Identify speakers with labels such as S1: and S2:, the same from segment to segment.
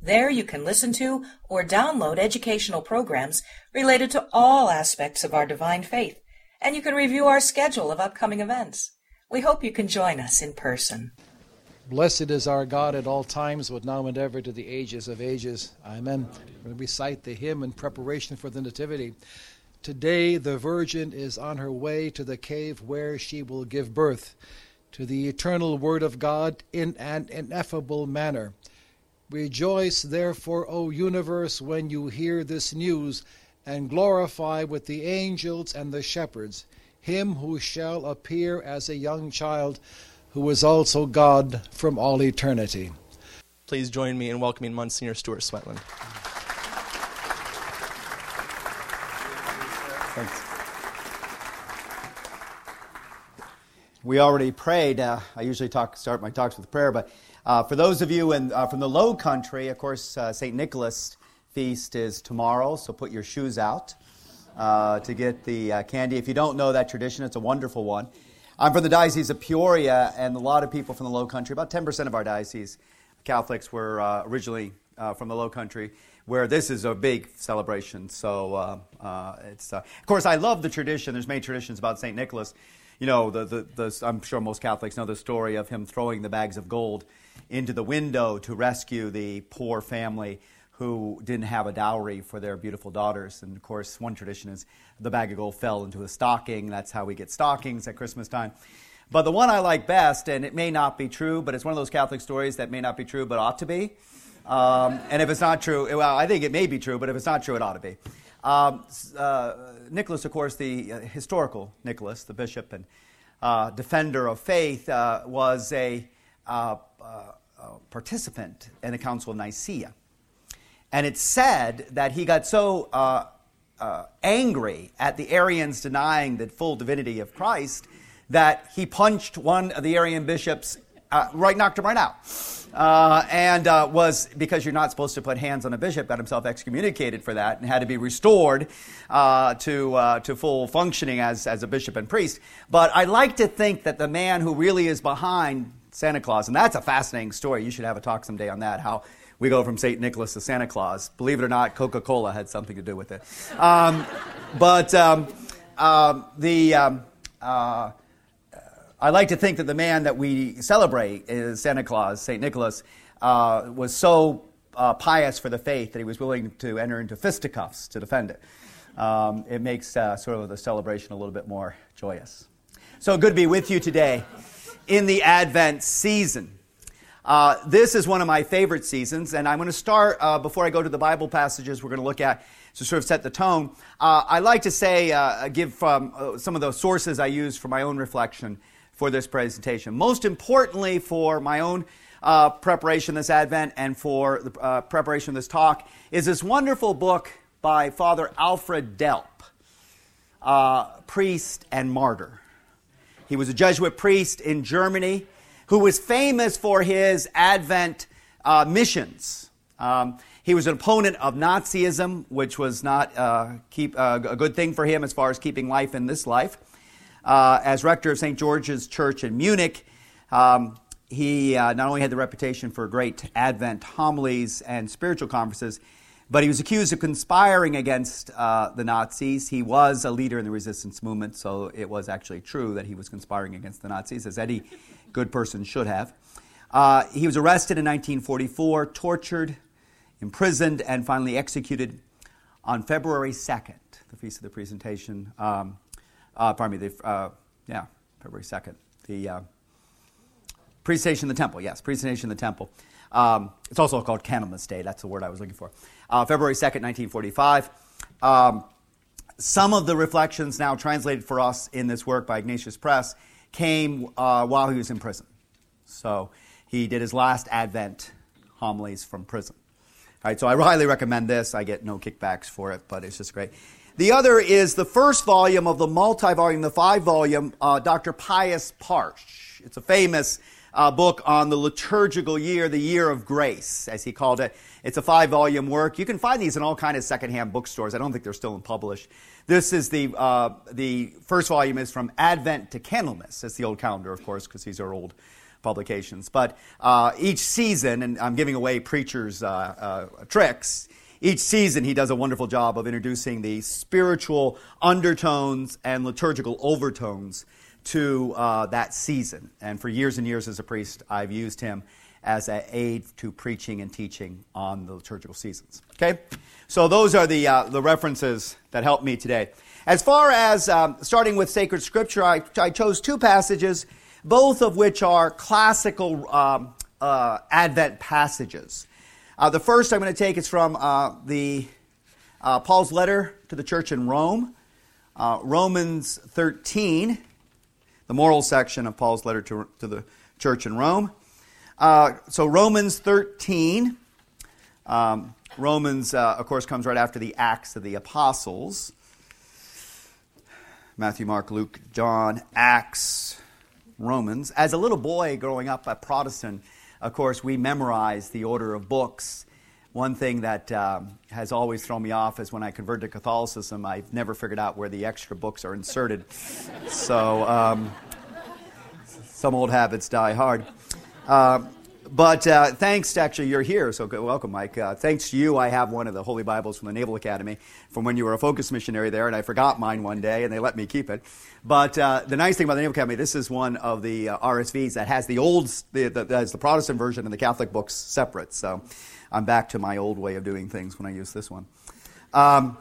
S1: There you can listen to or download educational programs related to all aspects of our divine faith, and you can review our schedule of upcoming events. We hope you can join us in person.
S2: Blessed is our God at all times, but now and ever to the ages of ages. Amen. To recite the hymn in preparation for the Nativity. Today the Virgin is on her way to the cave where she will give birth to the eternal Word of God in an ineffable manner. Rejoice, therefore, O universe, when you hear this news, and glorify with the angels and the shepherds him who shall appear as a young child, who is also God from all eternity.
S3: Please join me in welcoming Monsignor Stuart Swetland.
S4: Thanks. We already prayed. Uh, I usually talk, start my talks with prayer, but uh, for those of you in, uh, from the Low Country, of course, uh, St. Nicholas feast is tomorrow, so put your shoes out uh, to get the uh, candy. If you don't know that tradition, it's a wonderful one. I'm from the Diocese of Peoria, and a lot of people from the Low Country, about 10% of our diocese Catholics were uh, originally from the Low Country where this is a big celebration. So it's, of course, I love the tradition. There's many traditions about St. Nicholas. You know, the, the, the, I'm sure most Catholics know the story of him throwing the bags of gold into the window to rescue the poor family who didn't have a dowry for their beautiful daughters. And of course, one tradition is the bag of gold fell into a stocking. That's how we get stockings at Christmas time. But the one I like best, and it may not be true, but it's one of those Catholic stories that may not be true but ought to be. Um, and if it's not true, well, I think it may be true, but if it's not true, it ought to be. Um, uh, Nicholas, of course, the uh, historical Nicholas, the bishop and uh, defender of faith, uh, was a uh, participant in the Council of Nicaea. And it's said that he got so uh, uh, angry at the Arians denying the full divinity of Christ that he punched one of the Arian bishops, uh, right, knocked him right out. Uh, and uh, was, because you're not supposed to put hands on a bishop, got himself excommunicated for that and had to be restored to, to full functioning as, as a bishop and priest. But I like to think that the man who really is behind Santa Claus. And that's a fascinating story. You should have a talk someday on that, how we go from St. Nicholas to Santa Claus. Believe it or not, Coca Cola had something to do with it. Um, but um, uh, the. Um, uh, I like to think that the man that we celebrate is Santa Claus, St. Nicholas, uh, was so uh, pious for the faith that he was willing to enter into fisticuffs to defend it. Um, it makes uh, sort of the celebration a little bit more joyous. So good to be with you today in the Advent season. Uh, this is one of my favorite seasons, and I'm going to start uh, before I go to the Bible passages we're going to look at to sort of set the tone. Uh, I like to say, uh, give uh, some of the sources I use for my own reflection for this presentation. Most importantly, for my own uh, preparation this Advent and for the preparation of this talk, is this wonderful book by Father Alfred Delp, priest and martyr. He was a Jesuit priest in Germany who was famous for his Advent uh, missions. Um, he was an opponent of Nazism, which was not uh, keep, uh, a good thing for him as far as keeping life in this life. Uh, as rector of St. George's Church in Munich, um, he uh, not only had the reputation for great Advent homilies and spiritual conferences, but he was accused of conspiring against uh, the Nazis. He was a leader in the resistance movement, so it was actually true that he was conspiring against the Nazis, as any good person should have. Uh, he was arrested in 1944, tortured, imprisoned, and finally executed on February 2nd, the feast of the presentation. Um, uh, pardon me, the, uh, yeah, February 2nd. The uh, presentation in the temple, yes, presentation in the temple. Um, it's also called Candlemas Day. That's the word I was looking for. Uh, February 2nd, 1945. Um, some of the reflections now translated for us in this work by Ignatius Press came uh, while he was in prison. So he did his last Advent homilies from prison. All right, so I highly recommend this. I get no kickbacks for it, but it's just great. The other is the first volume of the multi volume, the five volume, uh, Dr. Pius Parsch. It's a famous uh, book on the liturgical year, the year of grace, as he called it. It's a five volume work. You can find these in all kind of secondhand bookstores. I don't think they're still in published. This is the, uh, the first volume is from Advent to Candlemas. It's the old calendar, of course, because these are old publications. But uh, each season, and I'm giving away preachers' uh, uh, tricks, each season he does a wonderful job of introducing the spiritual undertones and liturgical overtones to uh, that season. And for years and years as a priest, I've used him as an aid to preaching and teaching on the liturgical seasons. Okay? So those are the, uh, the references that help me today. As far as um, starting with sacred scripture, I, I, chose two passages, both of which are classical um, uh, Advent passages. Uh, the first I'm going to take is from uh, the uh, Paul's letter to the church in Rome, uh, Romans 13 the moral section of Paul's letter to, to the church in Rome. Uh, so, Romans 13. Um, Romans, uh, of course, comes right after the Acts of the Apostles. Matthew, Mark, Luke, John, Acts, Romans. As a little boy growing up a Protestant, of course, we memorized the order of books. One thing that um, has always thrown me off is when I converted to Catholicism, I've never figured out where the extra books are inserted. so, um, some old habits die hard. Uh, but uh, thanks, to, actually, you're here, so welcome, Mike. Uh, thanks to you, I have one of the Holy Bibles from the Naval Academy from when you were a focus missionary there, and I forgot mine one day, and they let me keep it. But uh, the nice thing about the Naval Academy, this is one of the uh, RSVs that has the old, the, the, that's the Protestant version and the Catholic books separate. So I'm back to my old way of doing things when I use this one. Um,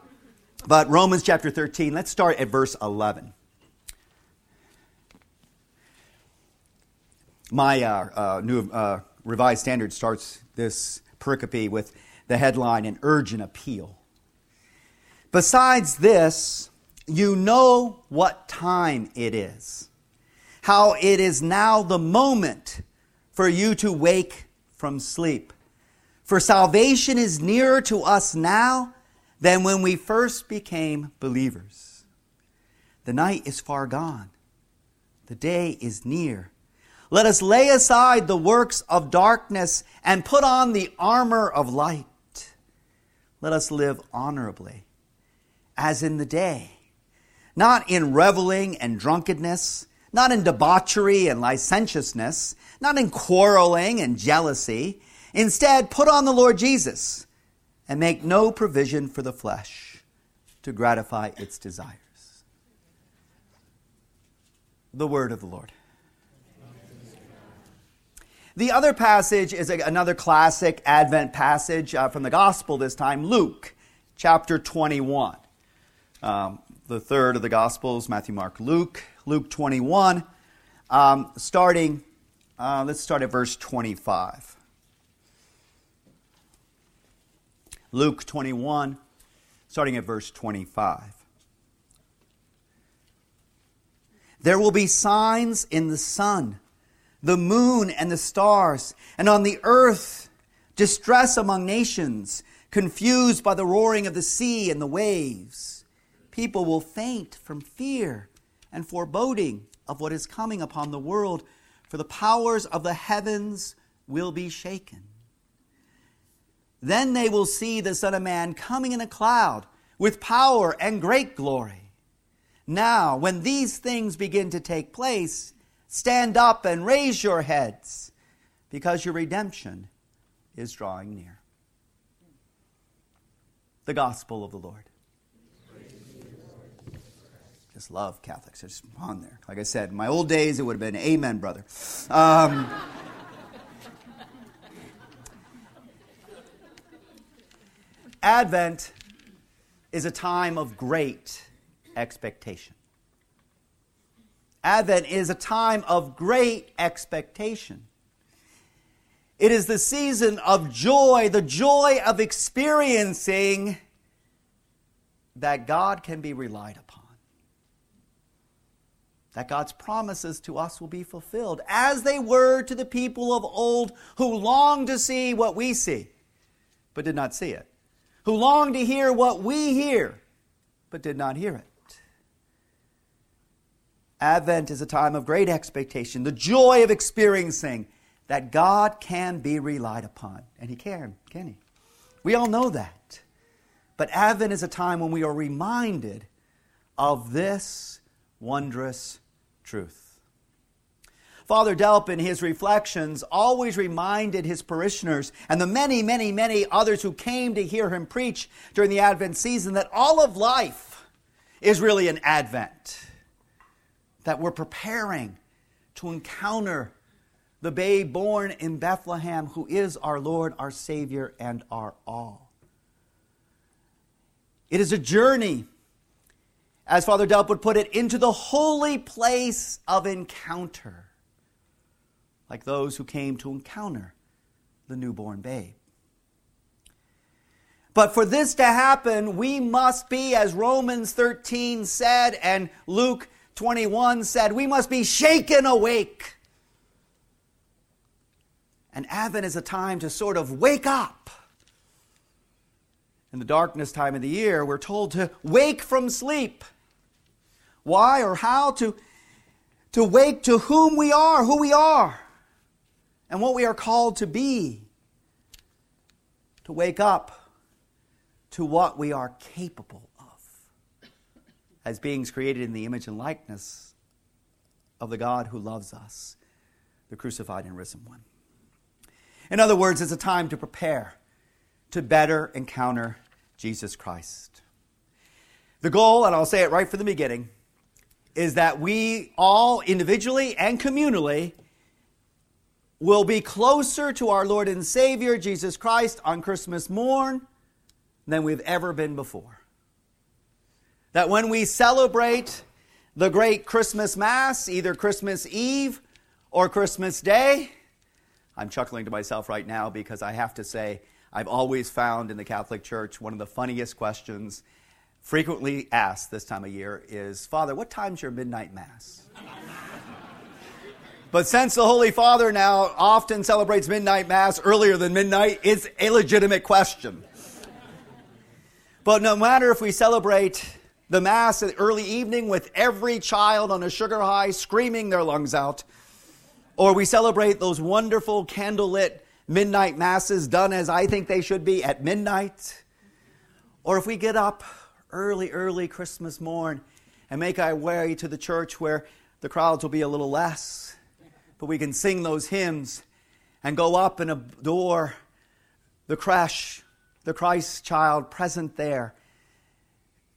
S4: but Romans chapter 13, let's start at verse 11. My uh, uh, new Revised Standard starts this pericope with the headline, An Urgent Appeal. Besides this, you know what time it is, how it is now the moment for you to wake from sleep. For salvation is nearer to us now than when we first became believers. The night is far gone, the day is near. Let us lay aside the works of darkness and put on the armor of light. Let us live honorably, as in the day, not in reveling and drunkenness, not in debauchery and licentiousness, not in quarreling and jealousy. Instead, put on the Lord Jesus and make no provision for the flesh to gratify its desires. The word of the Lord. The other passage is a, another classic Advent passage uh, from the Gospel this time, Luke chapter 21. Um, the third of the Gospels, Matthew, Mark, Luke. Luke 21, um, starting, uh, let's start at verse 25. Luke 21, starting at verse 25. There will be signs in the sun the moon and the stars, and on the earth distress among nations, confused by the roaring of the sea and the waves. People will faint from fear and foreboding of what is coming upon the world, for the powers of the heavens will be shaken. Then they will see the Son of Man coming in a cloud with power and great glory. Now, when these things begin to take place, Stand up and raise your heads, because your redemption is drawing near. The gospel of the Lord. Just love Catholics. Just on there. Like I said, in my old days, it would have been amen, brother. Um, Advent is a time of great expectation. Advent is a time of great expectation. It is the season of joy, the joy of experiencing that God can be relied upon. That God's promises to us will be fulfilled, as they were to the people of old who longed to see what we see, but did not see it, who longed to hear what we hear, but did not hear it. Advent is a time of great expectation, the joy of experiencing that God can be relied upon. And He can, can He? We all know that. But Advent is a time when we are reminded of this wondrous truth. Father Delp, in his reflections, always reminded his parishioners and the many, many, many others who came to hear him preach during the Advent season that all of life is really an Advent that we're preparing to encounter the babe born in Bethlehem, who is our Lord, our Savior, and our all. It is a journey, as Father Delp would put it, into the holy place of encounter, like those who came to encounter the newborn babe. But for this to happen, we must be, as Romans 13 said and Luke 21 said, we must be shaken awake. And Advent is a time to sort of wake up. In the darkness time of the year, we're told to wake from sleep. Why or how? To, to wake to whom we are, who we are, and what we are called to be. To wake up to what we are capable as beings created in the image and likeness of the God who loves us, the crucified and risen one. In other words, it's a time to prepare to better encounter Jesus Christ. The goal, and I'll say it right from the beginning, is that we all individually and communally will be closer to our Lord and Savior, Jesus Christ, on Christmas morn than we've ever been before that when we celebrate the great Christmas Mass, either Christmas Eve or Christmas Day, I'm chuckling to myself right now because I have to say, I've always found in the Catholic Church one of the funniest questions frequently asked this time of year is Father, what time's your midnight Mass? but since the Holy Father now often celebrates midnight Mass earlier than midnight, it's a legitimate question. But no matter if we celebrate the Mass at early evening with every child on a sugar high screaming their lungs out. Or we celebrate those wonderful candlelit midnight Masses done as I think they should be at midnight. Or if we get up early, early Christmas morn and make our way to the church where the crowds will be a little less, but we can sing those hymns and go up and adore the creche, the Christ child present there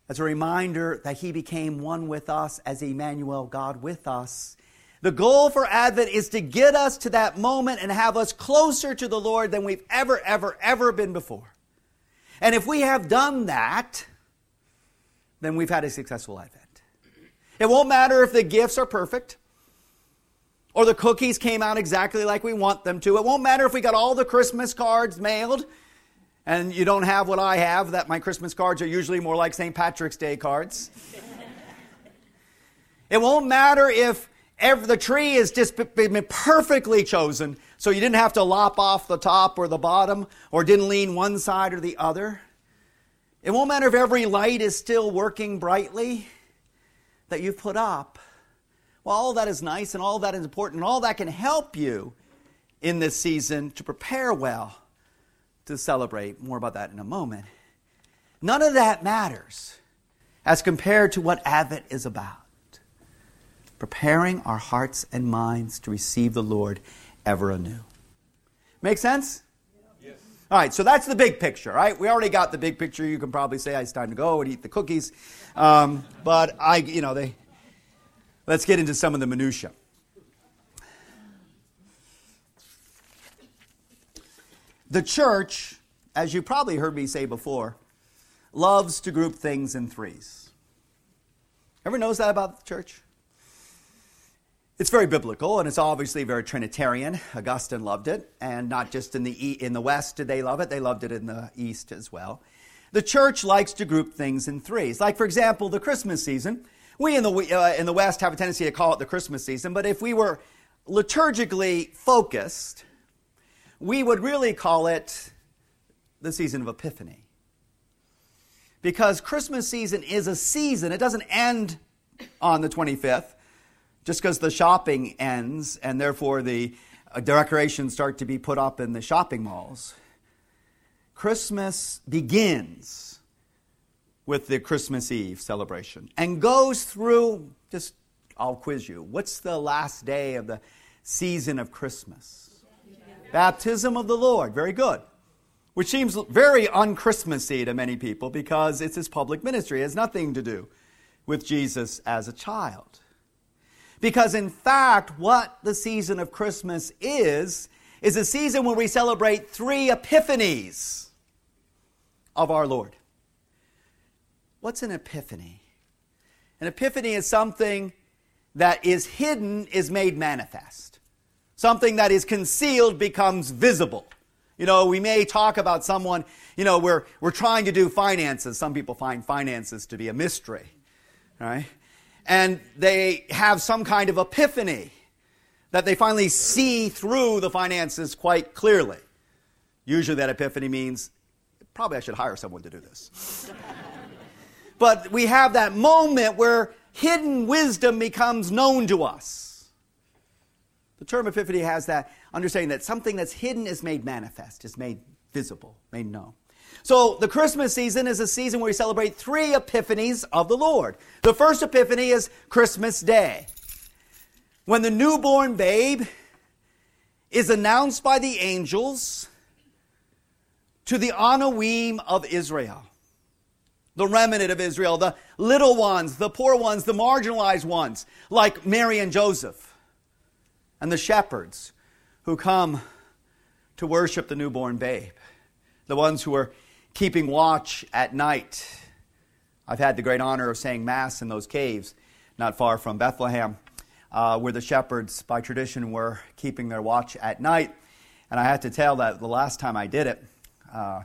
S4: as a reminder that he became one with us as Emmanuel, God with us. The goal for Advent is to get us to that moment and have us closer to the Lord than we've ever, ever, ever been before. And if we have done that, then we've had a successful Advent. It won't matter if the gifts are perfect or the cookies came out exactly like we want them to. It won't matter if we got all the Christmas cards mailed and you don't have what I have, that my Christmas cards are usually more like St. Patrick's Day cards. it won't matter if every, the tree has just been perfectly chosen, so you didn't have to lop off the top or the bottom, or didn't lean one side or the other. It won't matter if every light is still working brightly that you've put up. Well, all that is nice and all that is important, and all that can help you in this season to prepare well to celebrate. More about that in a moment. None of that matters as compared to what Advent is about preparing our hearts and minds to receive the Lord ever anew. Make sense? Yes. All right, so that's the big picture, right? We already got the big picture. You can probably say it's time to go and eat the cookies. Um, but I, you know, they, let's get into some of the minutiae. The church, as you probably heard me say before, loves to group things in threes. Ever knows that about the church? It's very biblical and it's obviously very Trinitarian. Augustine loved it, and not just in the in the West did they love it; they loved it in the East as well. The church likes to group things in threes. Like, for example, the Christmas season. We in the uh, in the West have a tendency to call it the Christmas season, but if we were liturgically focused, we would really call it the season of Epiphany. because Christmas season is a season. It doesn't end on the 25th just because the shopping ends and therefore the uh, decorations start to be put up in the shopping malls. Christmas begins with the Christmas Eve celebration and goes through, just I'll quiz you. What's the last day of the season of Christmas? Baptism of the Lord. Very good. Which seems very unchristmassy to many people because it's his public ministry. It has nothing to do with Jesus as a child. Because in fact, what the season of Christmas is, is a season where we celebrate three epiphanies of our Lord. What's an epiphany? An epiphany is something that is hidden is made manifest. Something that is concealed becomes visible. You know, we may talk about someone, you know, we're, we're trying to do finances. Some people find finances to be a mystery, right? And they have some kind of epiphany that they finally see through the finances quite clearly. Usually that epiphany means, probably I should hire someone to do this. but we have that moment where hidden wisdom becomes known to us. The term epiphany has that understanding that something that's hidden is made manifest, is made visible, made known. So the Christmas season is a season where we celebrate three epiphanies of the Lord. The first epiphany is Christmas Day, when the newborn babe is announced by the angels to the Anawim of Israel the remnant of Israel, the little ones, the poor ones, the marginalized ones, like Mary and Joseph, and the shepherds who come to worship the newborn babe, the ones who are keeping watch at night. I've had the great honor of saying Mass in those caves not far from Bethlehem, uh, where the shepherds, by tradition, were keeping their watch at night. And I have to tell that the last time I did it, uh,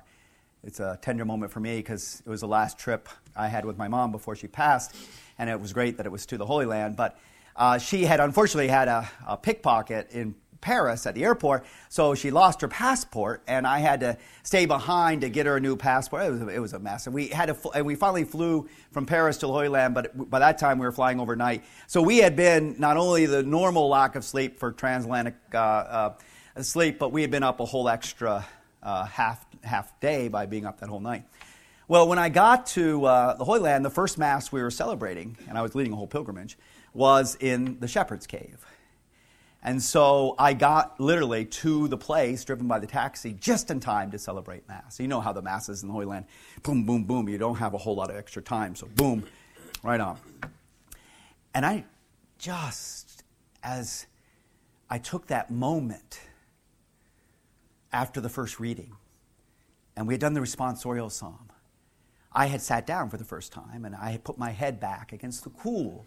S4: it's a tender moment for me because it was the last trip I had with my mom before she passed, and it was great that it was to the Holy Land. But uh, she had unfortunately had a, a, pickpocket in Paris at the airport, so she lost her passport, and I had to stay behind to get her a new passport. It was, it was a mess, and we had to, and we finally flew from Paris to Holy Land. But by that time, we were flying overnight, so we had been not only the normal lack of sleep for transatlantic uh, uh, sleep, but we had been up a whole extra uh, half half day by being up that whole night. Well, when I got to uh, the Holy Land, the first Mass we were celebrating, and I was leading a whole pilgrimage, was in the Shepherd's Cave. And so I got literally to the place, driven by the taxi, just in time to celebrate Mass. You know how the Masses in the Holy Land, boom, boom, boom. You don't have a whole lot of extra time, so boom, right on. And I just, as I took that moment after the first reading, and we had done the responsorial psalm. I had sat down for the first time and I had put my head back against the cool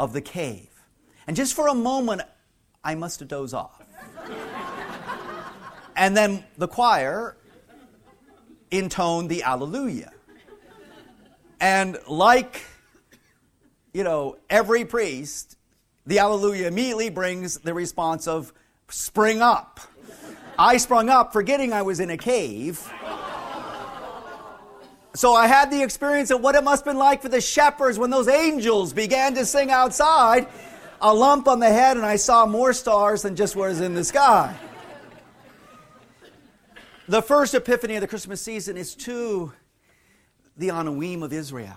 S4: of the cave. And just for a moment, I must have dozed off. and then the choir intoned the Alleluia. And like, you know, every priest, the Alleluia immediately brings the response of spring up. I sprung up forgetting I was in a cave. So I had the experience of what it must have been like for the shepherds when those angels began to sing outside. A lump on the head, and I saw more stars than just what is in the sky. The first epiphany of the Christmas season is to the Anawim of Israel,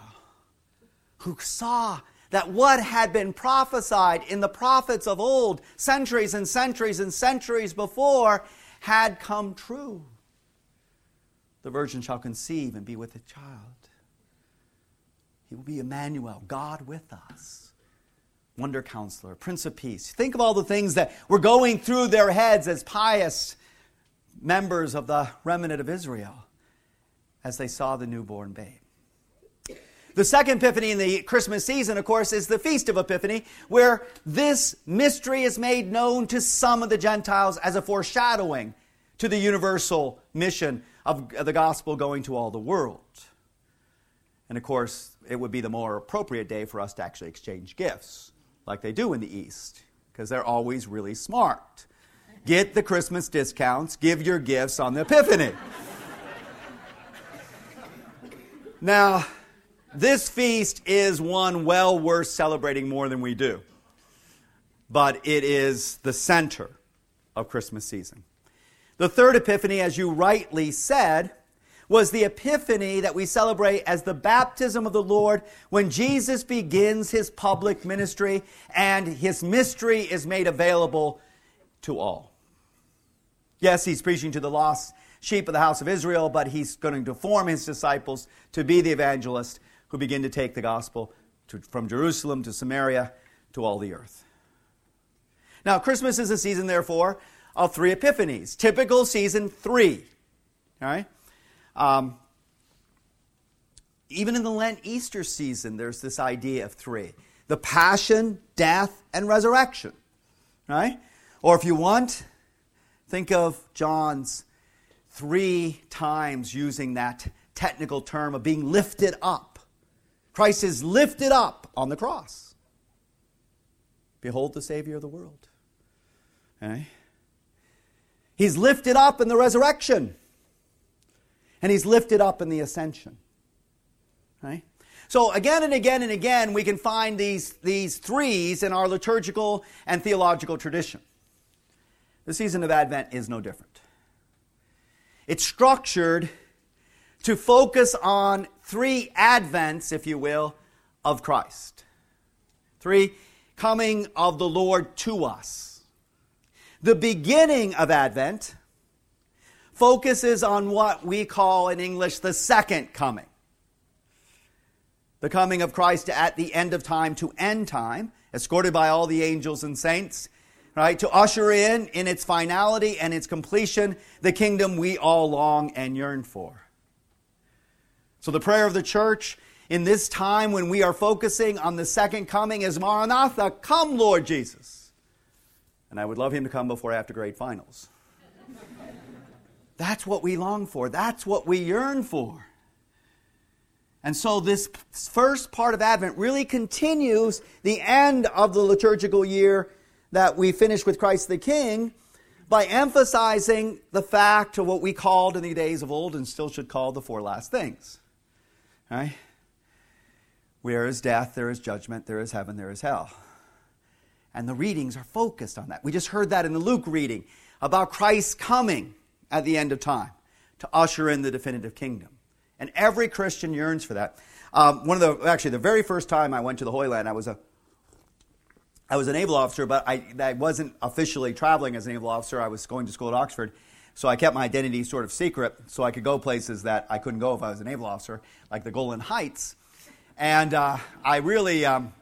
S4: who saw that what had been prophesied in the prophets of old, centuries and centuries and centuries before, had come true. The virgin shall conceive and be with a child. He will be Emmanuel, God with us. Wonder counselor, Prince of Peace. Think of all the things that were going through their heads as pious members of the remnant of Israel as they saw the newborn babe. The second Epiphany in the Christmas season, of course, is the Feast of Epiphany, where this mystery is made known to some of the Gentiles as a foreshadowing to the universal mission of the gospel going to all the world. And of course, it would be the more appropriate day for us to actually exchange gifts, like they do in the East, because they're always really smart. Get the Christmas discounts, give your gifts on the Epiphany. Now, this feast is one well worth celebrating more than we do, but it is the center of Christmas season. The third epiphany, as you rightly said, was the epiphany that we celebrate as the baptism of the Lord when Jesus begins his public ministry and his mystery is made available to all. Yes, he's preaching to the lost sheep of the house of Israel, but he's going to form his disciples to be the evangelists who begin to take the gospel to, from Jerusalem to Samaria to all the earth. Now, Christmas is a season, therefore, of three epiphanies. Typical season three. All right? Um, even in the Lent Easter season, there's this idea of three the passion, death, and resurrection. Right? Or if you want, think of John's three times using that technical term of being lifted up. Christ is lifted up on the cross. Behold the Savior of the world. Okay? He's lifted up in the resurrection and he's lifted up in the ascension. Right? So again and again and again, we can find these, these threes in our liturgical and theological tradition. The season of Advent is no different. It's structured to focus on three advents, if you will, of Christ. Three coming of the Lord to us. The beginning of Advent focuses on what we call in English the second coming. The coming of Christ at the end of time to end time, escorted by all the angels and saints, right? To usher in, in its finality and its completion, the kingdom we all long and yearn for. So the prayer of the church in this time when we are focusing on the second coming is Maranatha, come Lord Jesus. And I would love him to come before after grade finals. That's what we long for. That's what we yearn for. And so, this first part of Advent really continues the end of the liturgical year that we finish with Christ the King by emphasizing the fact of what we called in the days of old and still should call the four last things. Right? Where is death, there is judgment, there is heaven, there is hell. And the readings are focused on that. We just heard that in the Luke reading about Christ's coming at the end of time to usher in the definitive kingdom. And every Christian yearns for that. Um, one of the actually the very first time I went to the Holy Land, I was a I was a naval officer, but I, I wasn't officially traveling as a naval officer. I was going to school at Oxford, so I kept my identity sort of secret, so I could go places that I couldn't go if I was a naval officer, like the Golan Heights. And uh, I really um,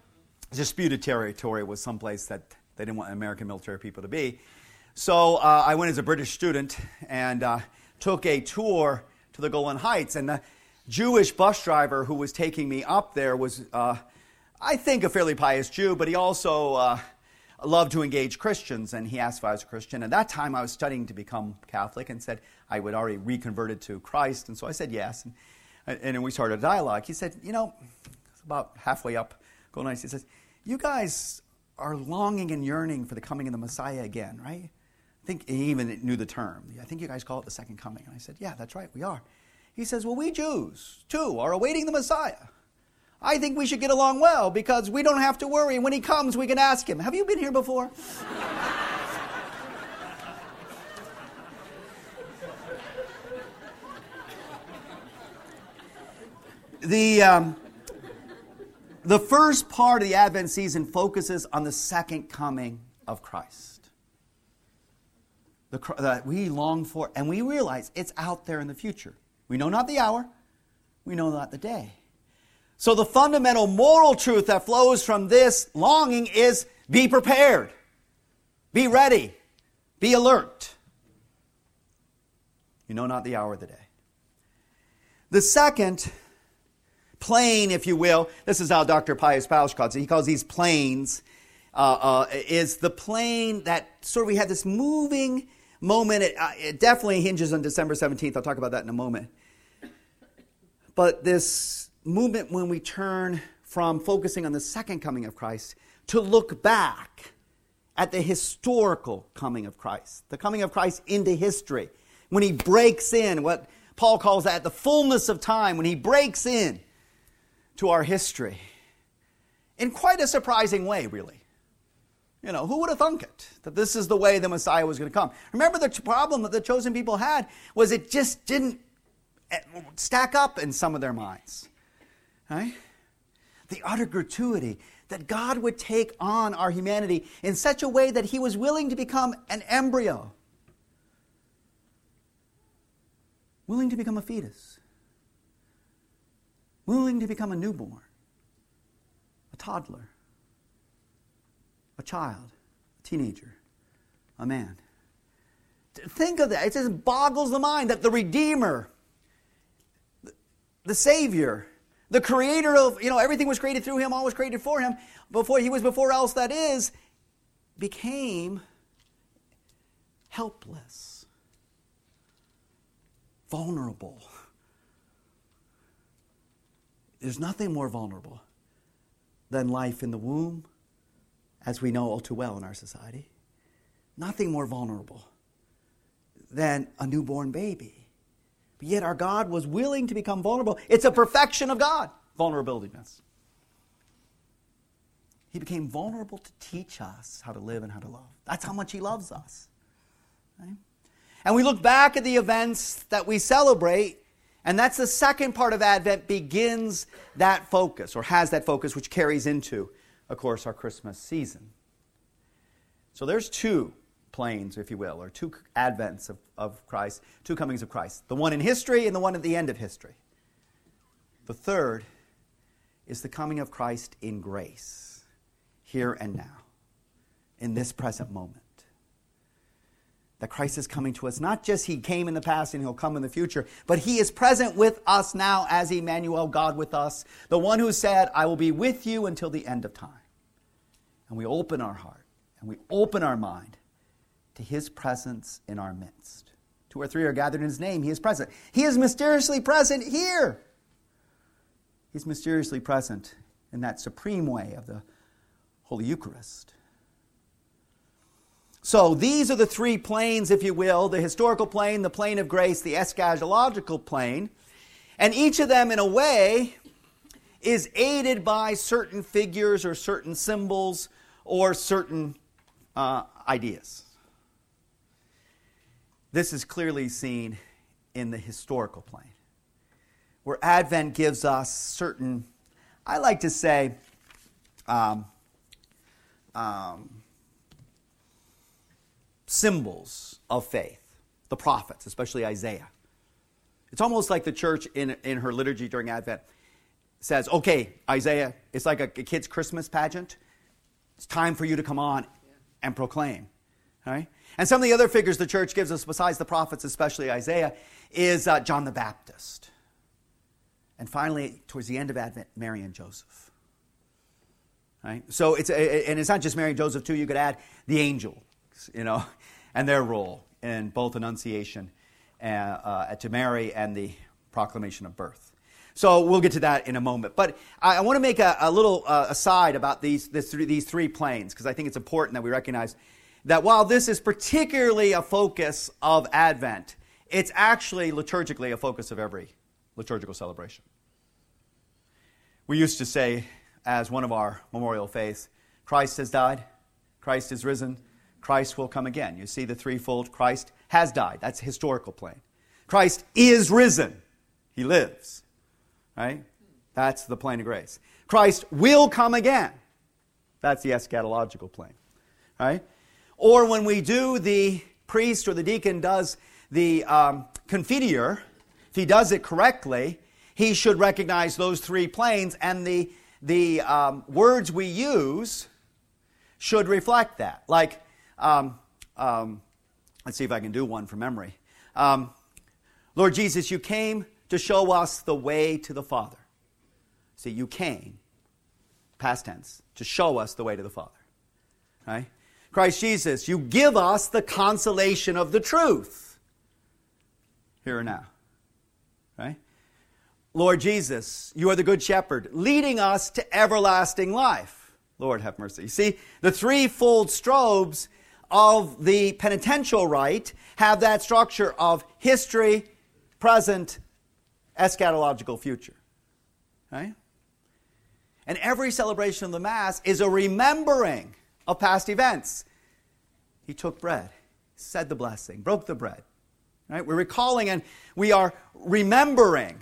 S4: disputed territory was someplace that they didn't want American military people to be. So uh, I went as a British student and uh, took a tour to the Golan Heights. And the Jewish bus driver who was taking me up there was, uh, I think, a fairly pious Jew, but he also uh, loved to engage Christians. And he asked if I was a Christian. At that time, I was studying to become Catholic and said I would already reconverted to Christ. And so I said yes. And, and then we started a dialogue. He said, You know, about halfway up Golan Heights, he says, You guys are longing and yearning for the coming of the Messiah again, right? I think he even knew the term. I think you guys call it the second coming. And I said, Yeah, that's right, we are. He says, Well, we Jews, too, are awaiting the Messiah. I think we should get along well because we don't have to worry. When he comes, we can ask him, Have you been here before? the, um, the first part of the Advent season focuses on the second coming of Christ the, that we long for, and we realize it's out there in the future. We know not the hour, we know not the day. So, the fundamental moral truth that flows from this longing is be prepared, be ready, be alert. You know not the hour of the day. The second plane, if you will, this is how Dr. Pius Parsch calls it. He calls these planes, uh, uh, is the plane that sort of we have this moving moment. It, uh, it definitely hinges on December 17th. I'll talk about that in a moment. But this movement when we turn from focusing on the second coming of Christ to look back at the historical coming of Christ, the coming of Christ into history, when he breaks in, what Paul calls that the fullness of time when he breaks in to our history in quite a surprising way, really. You know, who would have thunk it that this is the way the Messiah was going to come? Remember, the problem that the chosen people had was it just didn't eh, stack up in some of their minds. Right? The utter gratuity that God would take on our humanity in such a way that he was willing to become an embryo, willing to become a fetus, willing to become a newborn, a toddler a child, a teenager, a man. Think of that. It just boggles the mind that the Redeemer, the Savior, the creator of, you know, everything was created through him, all was created for him, before he was before else that is, became helpless, vulnerable. There's nothing more vulnerable than life in the womb as we know all too well in our society. Nothing more vulnerable than a newborn baby. But yet our God was willing to become vulnerable. It's a perfection of God, vulnerability. vulnerabilityness. He became vulnerable to teach us how to live and how to love. That's how much He loves us. Right? And we look back at the events that we celebrate, and that's the second part of Advent begins that focus, or has that focus, which carries into of course, our Christmas season. So there's two planes, if you will, or two advents of, of Christ, two comings of Christ the one in history and the one at the end of history. The third is the coming of Christ in grace, here and now, in this present moment. That Christ is coming to us. Not just He came in the past and He'll come in the future, but He is present with us now as Emmanuel, God with us, the one who said, I will be with you until the end of time and we open our heart and we open our mind to His presence in our midst. Two or three are gathered in His name, He is present. He is mysteriously present here. He's mysteriously present in that supreme way of the Holy Eucharist. So these are the three planes, if you will the historical plane, the plane of grace, the eschatological plane. And each of them, in a way, is aided by certain figures or certain symbols or certain uh, ideas. This is clearly seen in the historical plane, where Advent gives us certain, I like to say, um, um, symbols of faith, the prophets, especially Isaiah. It's almost like the church in, in her liturgy during Advent says, okay, Isaiah, it's like a, a kid's Christmas pageant. It's time for you to come on and proclaim. Right? And some of the other figures the church gives us, besides the prophets, especially Isaiah, is uh, John the Baptist. And finally, towards the end of Advent, Mary and Joseph. Right? So it's, and it's not just Mary and Joseph, too. You could add the angels, you know, and their role in both Annunciation uh, uh, to Mary and the proclamation of birth. So we'll get to that in a moment. But I, I want to make a, a little uh, aside about these, this, these three planes because I think it's important that we recognize that while this is particularly a focus of Advent, it's actually liturgically a focus of every liturgical celebration. We used to say, as one of our memorial faiths, Christ has died, Christ is risen, Christ will come again. You see the threefold Christ has died. That's historical plane. Christ is risen. He lives right? That's the plane of grace. Christ will come again. That's the eschatological plane, right? Or when we do the priest or the deacon does the um, confiteor, if he does it correctly, he should recognize those three planes, and the the um, words we use should reflect that. Like, um, um, let's see if I can do one from memory. Um, Lord Jesus, you came to show us the way to the Father. See, you came, past tense, to show us the way to the Father. Right? Christ Jesus, you give us the consolation of the truth. Here and now. Right? Lord Jesus, you are the good shepherd, leading us to everlasting life. Lord, have mercy. See, the threefold strophes of the penitential rite have that structure of history, present, eschatological future. Right? And every celebration of the Mass is a remembering of past events. He took bread, said the blessing, broke the bread. Right? We're recalling and we are remembering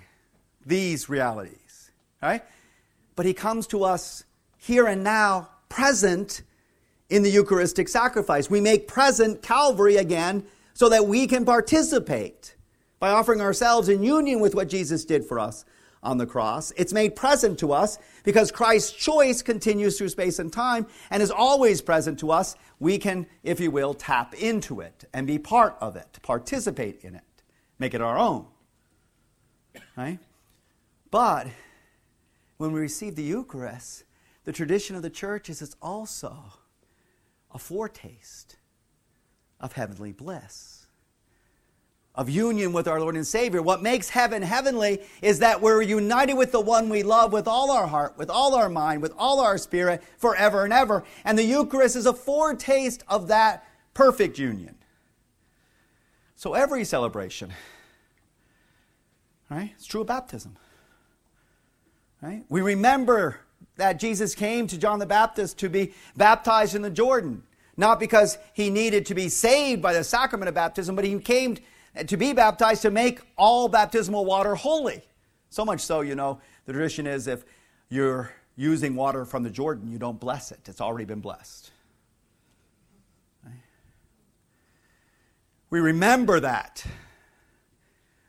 S4: these realities. Right? But he comes to us here and now, present in the Eucharistic sacrifice. We make present Calvary again so that we can participate by offering ourselves in union with what Jesus did for us on the cross. It's made present to us because Christ's choice continues through space and time and is always present to us. We can, if you will, tap into it and be part of it, participate in it, make it our own. Right? But when we receive the Eucharist, the tradition of the church is it's also a foretaste of heavenly bliss of union with our Lord and Savior. What makes heaven heavenly is that we're united with the one we love with all our heart, with all our mind, with all our spirit forever and ever. And the Eucharist is a foretaste of that perfect union. So every celebration, right? It's true of baptism. Right? We remember that Jesus came to John the Baptist to be baptized in the Jordan, not because he needed to be saved by the sacrament of baptism, but he came to be baptized to make all baptismal water holy. So much so, you know, the tradition is if you're using water from the Jordan, you don't bless it. It's already been blessed. We remember that.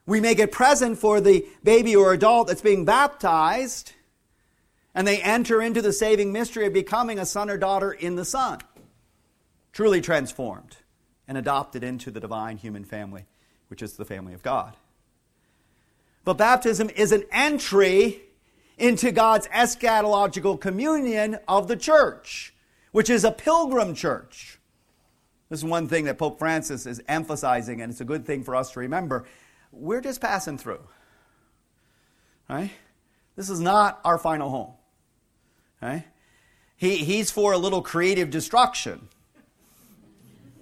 S4: We make it present for the baby or adult that's being baptized, and they enter into the saving mystery of becoming a son or daughter in the Son, truly transformed and adopted into the divine human family which is the family of God. But baptism is an entry into God's eschatological communion of the church, which is a pilgrim church. This is one thing that Pope Francis is emphasizing, and it's a good thing for us to remember. We're just passing through. Right? This is not our final home. Right? He, he's for a little creative destruction.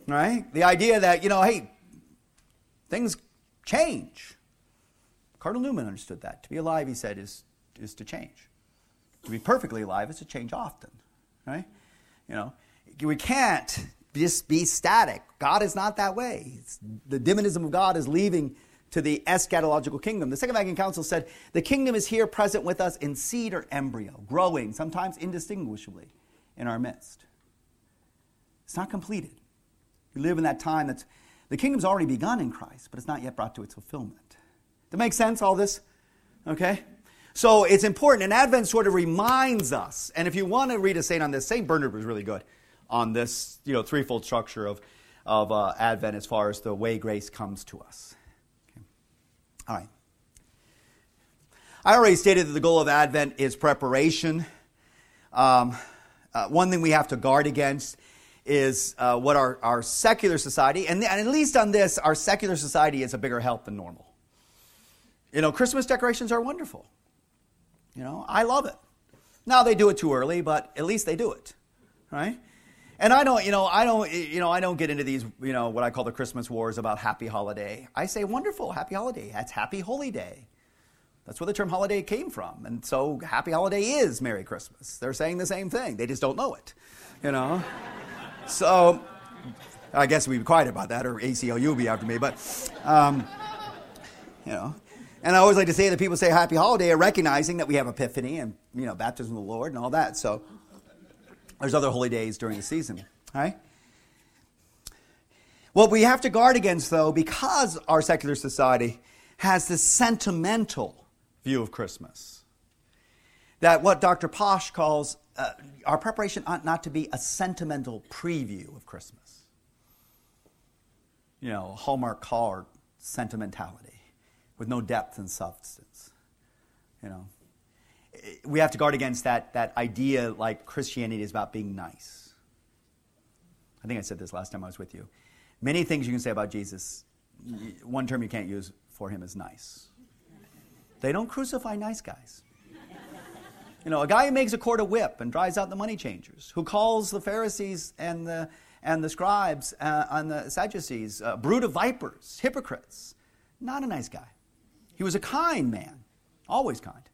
S4: Right? The idea that, you know, hey, Things change. Cardinal Newman understood that. To be alive, he said, is, is to change. To be perfectly alive is to change often. Right? You know, we can't just be static. God is not that way. It's, the dynamism of God is leaving to the eschatological kingdom. The Second Vatican Council said the kingdom is here present with us in seed or embryo, growing, sometimes indistinguishably, in our midst. It's not completed. We live in that time that's the kingdom's already begun in Christ, but it's not yet brought to its fulfillment. Does that makes sense, all this? Okay? So it's important. And Advent sort of reminds us. And if you want to read a saint on this, St. Bernard was really good on this, you know, threefold structure of, of uh, Advent as far as the way grace comes to us. All right. I already stated that the goal of Advent is preparation. Um, uh, one thing we have to guard against is uh, what our, our secular society, and, and at least on this, our secular society is a bigger help than normal. You know, Christmas decorations are wonderful. You know, I love it. Now they do it too early, but at least they do it, right? And I don't, you know, I don't, you know, I don't get into these, you know, what I call the Christmas wars about happy holiday. I say wonderful, happy holiday. That's happy holy day. That's where the term holiday came from. And so happy holiday is Merry Christmas. They're saying the same thing. They just don't know it, you know? So I guess we'd be quiet about that, or ACLU will be after me. But, um, you know. And I always like to say that people say happy holiday are recognizing that we have Epiphany and, you know, baptism of the Lord and all that. So there's other holy days during the season. All right? What we have to guard against, though, because our secular society has this sentimental view of Christmas, that what Dr. Parsch calls uh, our preparation ought not to be a sentimental preview of Christmas. You know, Hallmark card sentimentality with no depth and substance. You know, we have to guard against that, that idea like Christianity is about being nice. I think I said this last time I was with you. Many things you can say about Jesus, one term you can't use for him is nice. They don't crucify nice guys. You know, a guy who makes a cord of whip and drives out the money changers, who calls the Pharisees and the, and the scribes uh, and the Sadducees uh, brood of vipers, hypocrites. Not a nice guy. He was a kind man, always kind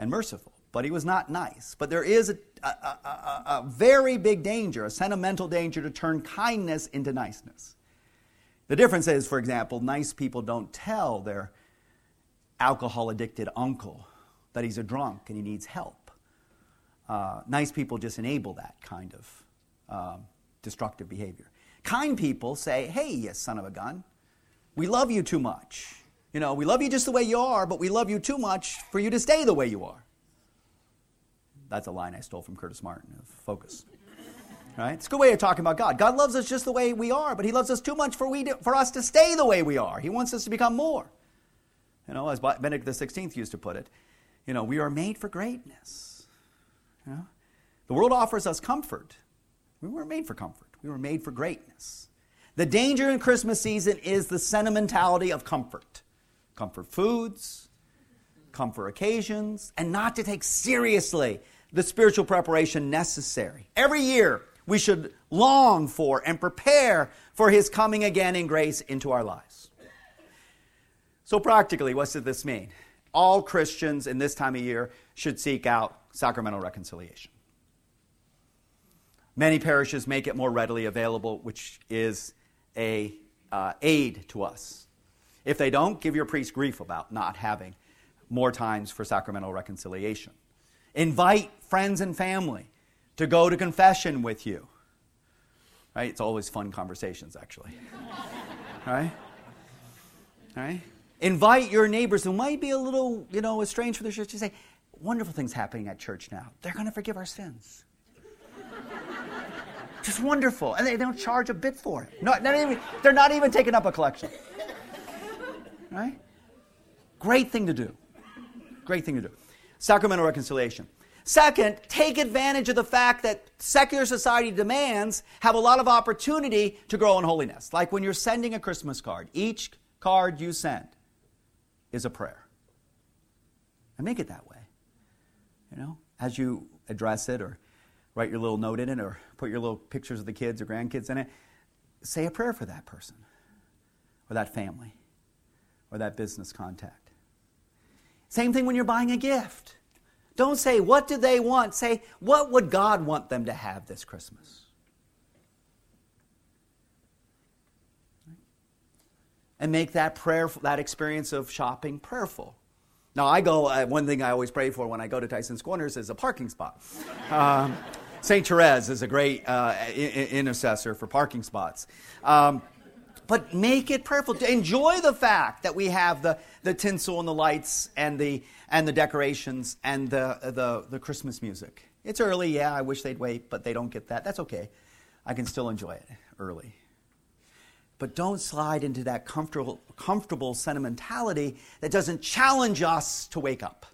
S4: and merciful, but he was not nice. But there is a, a, a, a very big danger, a sentimental danger, to turn kindness into niceness. The difference is, for example, nice people don't tell their alcohol addicted uncle that he's a drunk and he needs help. Uh, nice people just enable that kind of um, destructive behavior. Kind people say, hey, you son of a gun, we love you too much. You know, we love you just the way you are, but we love you too much for you to stay the way you are. That's a line I stole from Curtis Martin of Focus. Right? It's a good way of talking about God. God loves us just the way we are, but He loves us too much for, we to, for us to stay the way we are. He wants us to become more. You know, as Benedict XVI used to put it, you know, we are made for greatness. You know? The world offers us comfort. We weren't made for comfort. We were made for greatness. The danger in Christmas season is the sentimentality of comfort. Comfort foods, comfort occasions, and not to take seriously the spiritual preparation necessary. Every year, we should long for and prepare for his coming again in grace into our lives. So, practically, what does this mean? All Christians in this time of year should seek out sacramental reconciliation. Many parishes make it more readily available, which is a uh, aid to us. If they don't, give your priest grief about not having more times for sacramental reconciliation. Invite friends and family to go to confession with you. Right? It's always fun conversations, actually. right? Right? Invite your neighbors who might be a little, you know, estranged from the church to say, wonderful things happening at church now. They're going to forgive our sins. Just wonderful. And they don't charge a bit for it. Not, not even, they're not even taking up a collection. Right? Great thing to do. Great thing to do. Sacramental reconciliation. Second, take advantage of the fact that secular society demands have a lot of opportunity to grow in holiness. Like when you're sending a Christmas card, each card you send is a prayer. And make it that way. You know, as you address it or write your little note in it or put your little pictures of the kids or grandkids in it, say a prayer for that person or that family or that business contact. Same thing when you're buying a gift. Don't say, What do they want? Say, What would God want them to have this Christmas? And make that prayer, that experience of shopping prayerful. Now, I go, uh, one thing I always pray for when I go to Tyson's Corners is a parking spot. Um, St. Therese is a great uh, I- intercessor for parking spots. Um, but make it prayerful. Enjoy the fact that we have the, the tinsel and the lights and the, and the decorations and the, the, the Christmas music. It's early, yeah, I wish they'd wait, but they don't get that. That's okay. I can still enjoy it early. But don't slide into that comfortable, comfortable sentimentality that doesn't challenge us to wake up,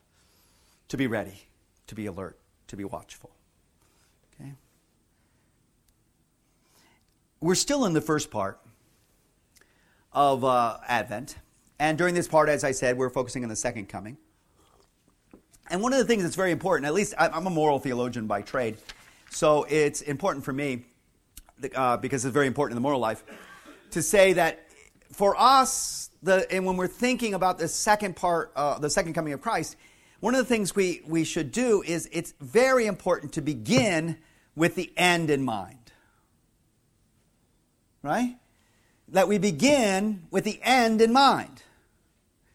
S4: to be ready, to be alert, to be watchful. Okay? We're still in the first part of uh, Advent. And during this part, as I said, we're focusing on the second coming. And one of the things that's very important, at least I'm a moral theologian by trade, so it's important for me, uh, because it's very important in the moral life, to say that for us, the, and when we're thinking about the second part, uh, the second coming of Christ, one of the things we, we should do is it's very important to begin with the end in mind. Right? That we begin with the end in mind.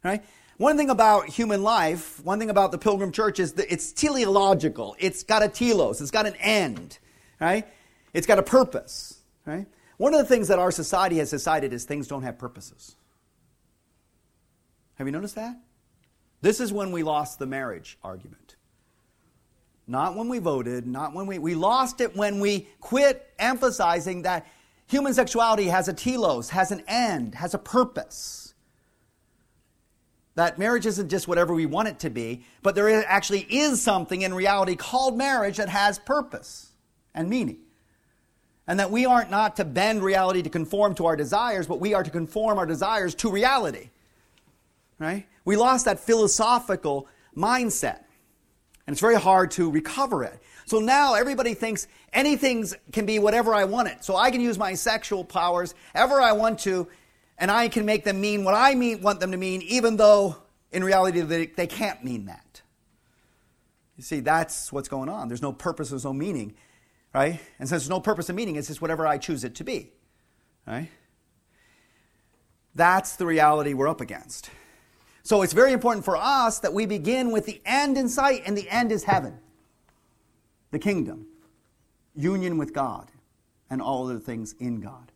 S4: Right? One thing about human life, one thing about the Pilgrim Church is that it's teleological. It's got a telos, it's got an end, right? It's got a purpose, right? One of the things that our society has decided is things don't have purposes. Have you noticed that? This is when we lost the marriage argument. Not when we voted, not when we we lost it when we quit emphasizing that Human sexuality has a telos, has an end, has a purpose. That marriage isn't just whatever we want it to be, but there actually is something in reality called marriage that has purpose and meaning. And that we aren't not to bend reality to conform to our desires, but we are to conform our desires to reality. Right? We lost that philosophical mindset. And it's very hard to recover it. So now everybody thinks anything can be whatever I want it. So I can use my sexual powers ever I want to, and I can make them mean what I mean, want them to mean, even though in reality, they, they can't mean that. You see, that's what's going on. There's no purpose, there's no meaning, right? And since there's no purpose and meaning, it's just whatever I choose it to be, right? That's the reality we're up against. So it's very important for us that we begin with the end in sight, and the end is heaven, the kingdom, union with God, and all other things in God.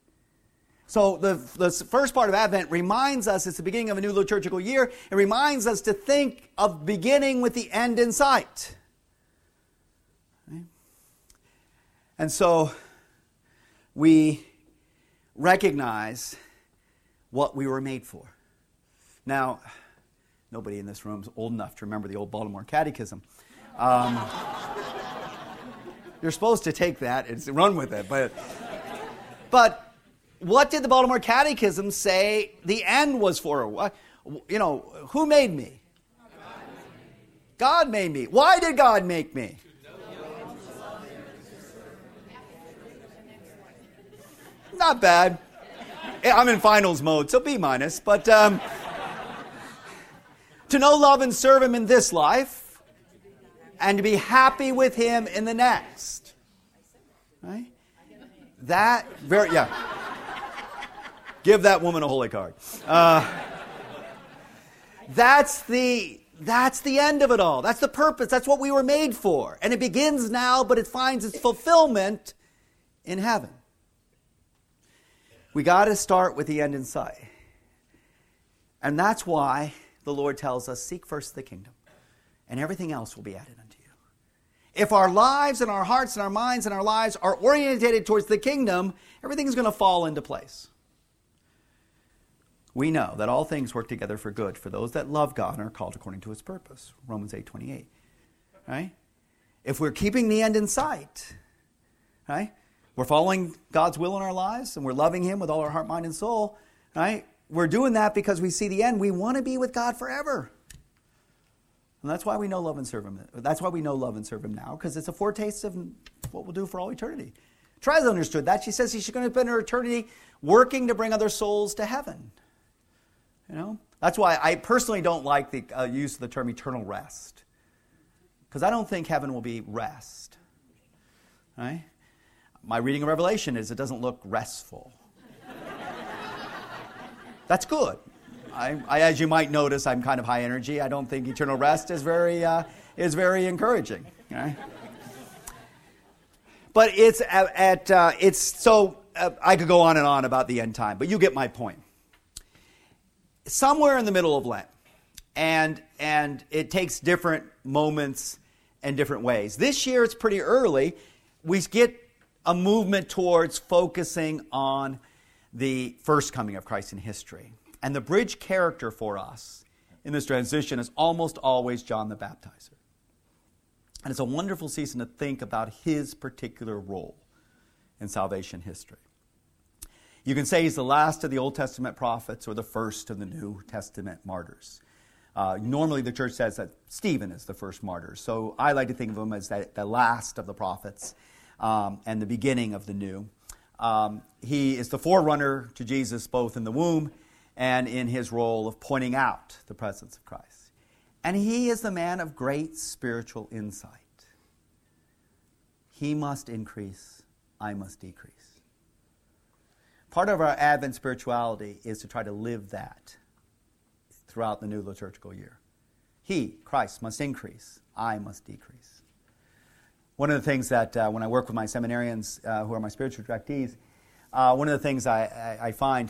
S4: So the, the first part of Advent reminds us it's the beginning of a new liturgical year. It reminds us to think of beginning with the end in sight. And so we recognize what we were made for. Now, nobody in this room is old enough to remember the old Baltimore Catechism. Um, you're supposed to take that and run with it, but but what did the Baltimore Catechism say the end was for? You know, who made me? God made me. Why did God make me? Not bad. I'm in finals mode, so B minus. But um, to know, love, and serve Him in this life, and to be happy with Him in the next. Right? That very yeah. Give that woman a holy card. Uh, that's the that's the end of it all. That's the purpose. That's what we were made for. And it begins now, but it finds its fulfillment in heaven. We got to start with the end in sight. And that's why the Lord tells us seek first the kingdom, and everything else will be added unto you. If our lives and our hearts and our minds and our lives are orientated towards the kingdom, everything's going to fall into place we know that all things work together for good for those that love God and are called according to his purpose. Romans 8 28. Right? If we're keeping the end in sight, right? We're following God's will in our lives and we're loving him with all our heart, mind, and soul, right? We're doing that because we see the end. We want to be with God forever. And that's why we know love and serve him. That's why we know love and serve him now, because it's a foretaste of what we'll do for all eternity. Teresa understood that. She says she's going to spend her eternity working to bring other souls to heaven. You know? That's why I personally don't like the uh, use of the term eternal rest. Because I don't think heaven will be rest. Right? My reading of Revelation is it doesn't look restful. That's good. I, I, as you might notice, I'm kind of high energy. I don't think eternal rest is very, uh, is very encouraging. Right? But it's at, at uh, it's so uh, I could go on and on about the end time, but you get my point somewhere in the middle of Lent. And, and it takes different moments and different ways. This year, it's pretty early. We get a movement towards focusing on the first coming of Christ in history. And the bridge character for us in this transition is almost always John the Baptizer. And it's a wonderful season to think about his particular role in salvation history. You can say he's the last of the Old Testament prophets or the first of the New Testament martyrs. Uh, normally, the church says that Stephen is the first martyr. So I like to think of him as the, the last of the prophets um, and the beginning of the new. Um, he is the forerunner to Jesus both in the womb and in his role of pointing out the presence of Christ. And he is the man of great spiritual insight. He must increase, I must decrease. Part of our Advent spirituality is to try to live that throughout the new liturgical year. He, Christ, must increase, I must decrease. One of the things that uh, when I work with my seminarians uh, who are my spiritual directees, uh, one of the things I, I, I find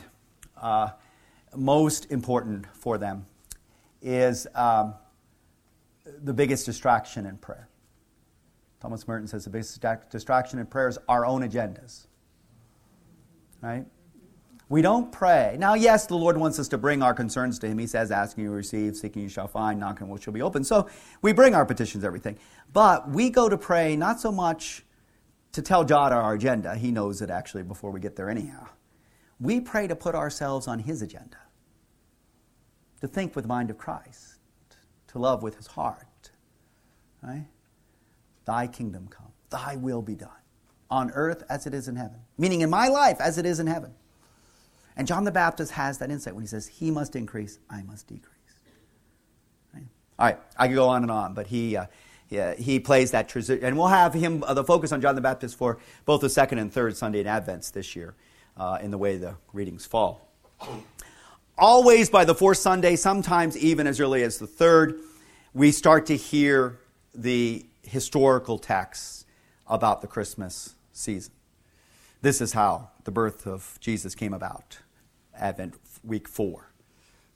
S4: uh, most important for them is um, the biggest distraction in prayer. Thomas Merton says the biggest distraction in prayer is our own agendas. Right? We don't pray. Now, yes, the Lord wants us to bring our concerns to Him. He says, Asking you receive, seeking you shall find, knocking will shall be open. So we bring our petitions, everything. But we go to pray not so much to tell God our agenda. He knows it actually before we get there, anyhow. We pray to put ourselves on His agenda, to think with the mind of Christ, to love with His heart. Right? Thy kingdom come, Thy will be done, on earth as it is in heaven. Meaning in my life as it is in heaven. And John the Baptist has that insight when he says, He must increase, I must decrease. All right, I could go on and on, but he, uh, yeah, he plays that transition. And we'll have him, uh, the focus on John the Baptist for both the second and third Sunday in Advents this year uh, in the way the readings fall. Always by the fourth Sunday, sometimes even as early as the third, we start to hear the historical texts about the Christmas season. This is how the birth of Jesus came about, Advent week four.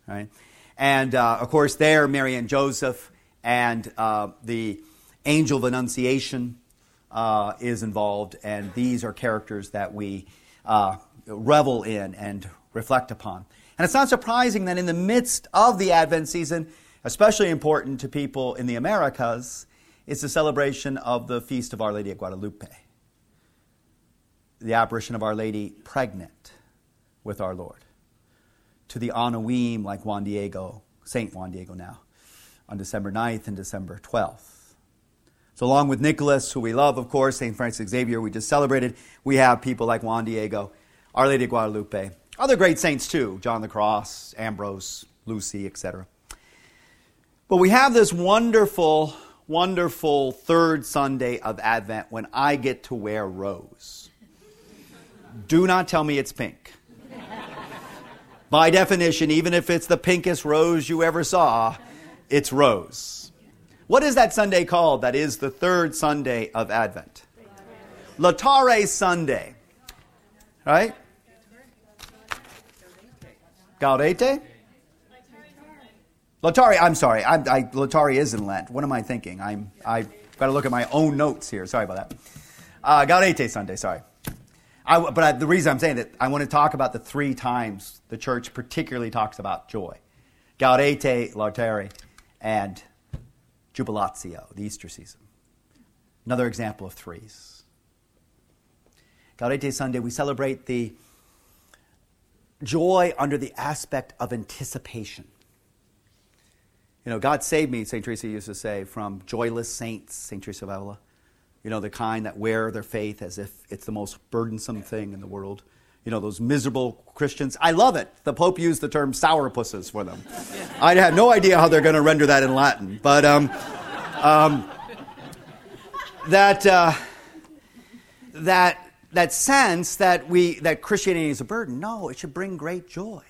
S4: Right? And uh, of course, there, Mary and Joseph and uh, the angel of Annunciation uh, is involved, and these are characters that we uh, revel in and reflect upon. And it's not surprising that in the midst of the Advent season, especially important to people in the Americas, is the celebration of the feast of Our Lady of Guadalupe, the apparition of Our Lady pregnant with our Lord. To the Anawim like Juan Diego, Saint Juan Diego now, on December 9th and December 12th. So, along with Nicholas, who we love, of course, St. Francis Xavier, we just celebrated, we have people like Juan Diego, Our Lady of Guadalupe, other great saints too, John the Cross, Ambrose, Lucy, etc. But we have this wonderful, wonderful third Sunday of Advent when I get to wear rose. Do not tell me it's pink. By definition, even if it's the pinkest rose you ever saw, it's rose. What is that Sunday called that is the third Sunday of Advent? Laetare Sunday. Right? Gaudete? Laetare, I'm sorry. I, I, Laetare is in Lent. What am I thinking? I'm, I've got to look at my own notes here. Sorry about that. Uh, Gaudete Sunday, sorry. I, but I, the reason I'm saying that, I want to talk about the three times the church particularly talks about joy. Gaudete, Laetare, and Jubilatio, the Easter season. Another example of threes. Gaudete Sunday, we celebrate the joy under the aspect of anticipation. You know, God saved me, St. Teresa used to say, from joyless saints, St. Teresa of Avila. You know, the kind that wear their faith as if it's the most burdensome thing in the world. You know, those miserable Christians. I love it. The Pope used the term sourpusses for them. I have no idea how they're going to render that in Latin. But um, um, that, uh, that that sense that we that Christianity is a burden. No, it should bring great joy.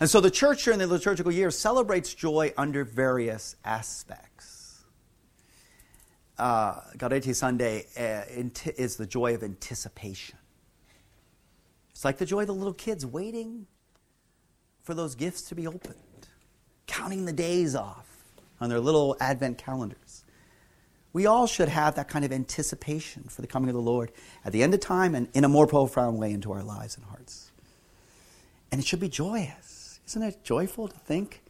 S4: And so the church during the liturgical year celebrates joy under various aspects. Uh, Gaudete Sunday uh, is the joy of anticipation. It's like the joy of the little kids waiting for those gifts to be opened, counting the days off on their little Advent calendars. We all should have that kind of anticipation for the coming of the Lord at the end of time and in a more profound way into our lives and hearts. And it should be joyous. Isn't it joyful to think?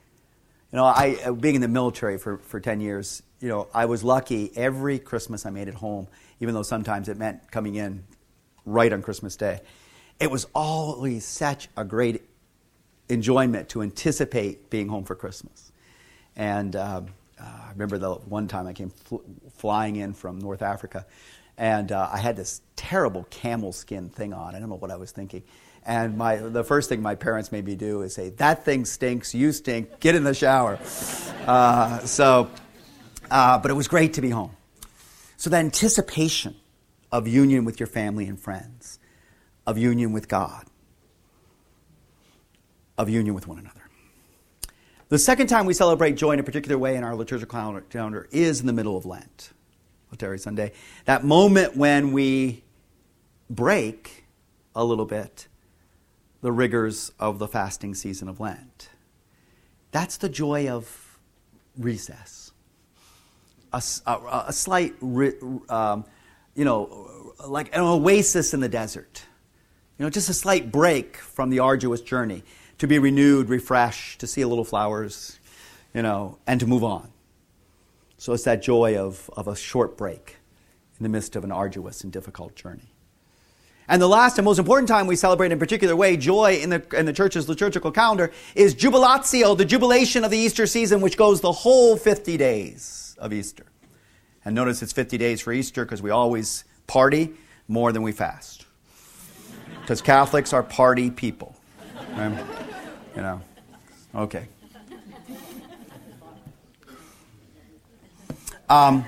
S4: You know, I, uh, being in the military for, for 10 years, you know, I was lucky every Christmas I made it home, even though sometimes it meant coming in right on Christmas Day. It was always such a great enjoyment to anticipate being home for Christmas. And, um, uh, I remember the one time I came fl- flying in from North Africa, and uh, I had this terrible camel skin thing on. I don't know what I was thinking. And my, the first thing my parents made me do is say, That thing stinks, you stink, get in the shower. Uh, so, uh, but it was great to be home. So, the anticipation of union with your family and friends, of union with God, of union with one another. The second time we celebrate joy in a particular way in our liturgical calendar is in the middle of Lent, Laetare Sunday. That moment when we break a little bit the rigors of the fasting season of Lent. That's the joy of recess. A, a, a slight, um, you know, like an oasis in the desert. You know, just a slight break from the arduous journey to be renewed, refreshed, to see a little flowers, you know, and to move on. So it's that joy of, of a short break in the midst of an arduous and difficult journey. And the last and most important time we celebrate in particular way joy in the, in the church's liturgical calendar is Jubilatio, the jubilation of the Easter season, which goes the whole 50 days of Easter. And notice it's 50 days for Easter because we always party more than we fast. Because Catholics are party people. Right? You know, okay. Um,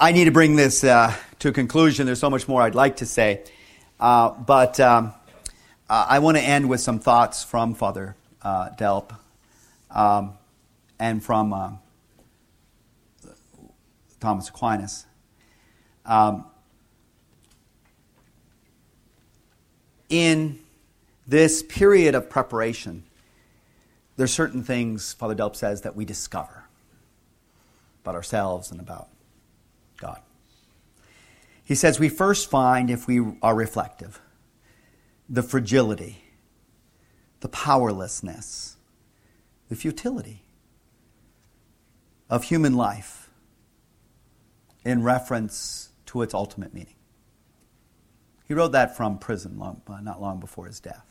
S4: I need to bring this uh, to a conclusion. There's so much more I'd like to say. Uh, but um, uh, I want to end with some thoughts from Father uh, Delp um, and from uh, Thomas Aquinas. Um, in this period of preparation, there are certain things, Father Delp says, that we discover about ourselves and about God. He says we first find, if we are reflective, the fragility, the powerlessness, the futility of human life in reference to its ultimate meaning. He wrote that from prison long, uh, not long before his death.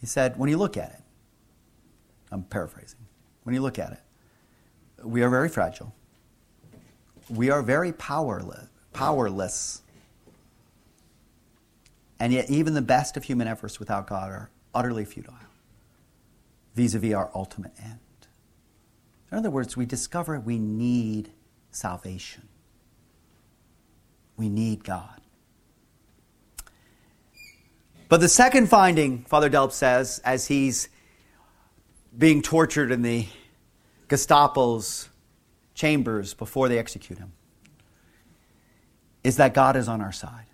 S4: He said, when you look at it, I'm paraphrasing, when you look at it, we are very fragile. We are very powerless, powerless. And yet, even the best of human efforts without God are utterly futile vis a vis our ultimate end. In other words, we discover we need salvation. We need God. But the second finding, Father Delp says, as he's being tortured in the Gestapo's chambers before they execute him, is that God is on our side.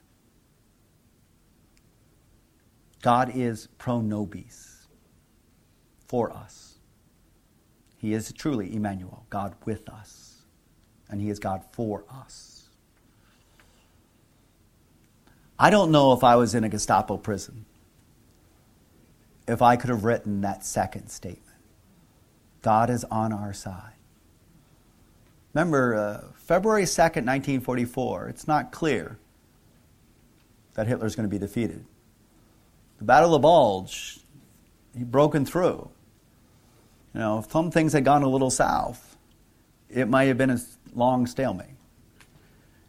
S4: God is pro nobis, for us. He is truly Emmanuel, God with us, and He is God for us. I don't know if I was in a Gestapo prison if I could have written that second statement. God is on our side. Remember, uh, February 2nd, 1944, it's not clear that Hitler's going to be defeated. The Battle of Bulge, he broken through. You know, if some things had gone a little south, it might have been a long stalemate.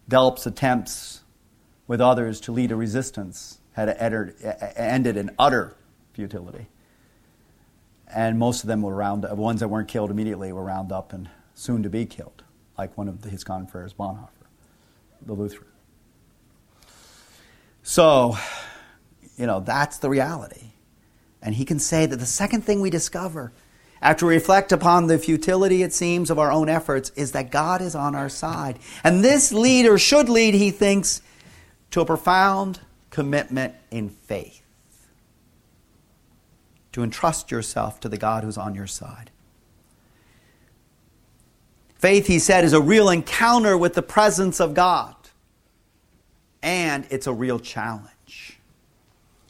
S4: Delp's attempts with others to lead a resistance had ended in utter futility. And most of them were round, up. ones that weren't killed immediately were round up and soon to be killed, like one of his confreres, Bonhoeffer, the Lutheran. So, you know, that's the reality. And he can say that the second thing we discover after we reflect upon the futility, it seems, of our own efforts is that God is on our side. And this leader should lead, he thinks, to a profound commitment in faith. To entrust yourself to the God who's on your side. Faith, he said, is a real encounter with the presence of God. And it's a real challenge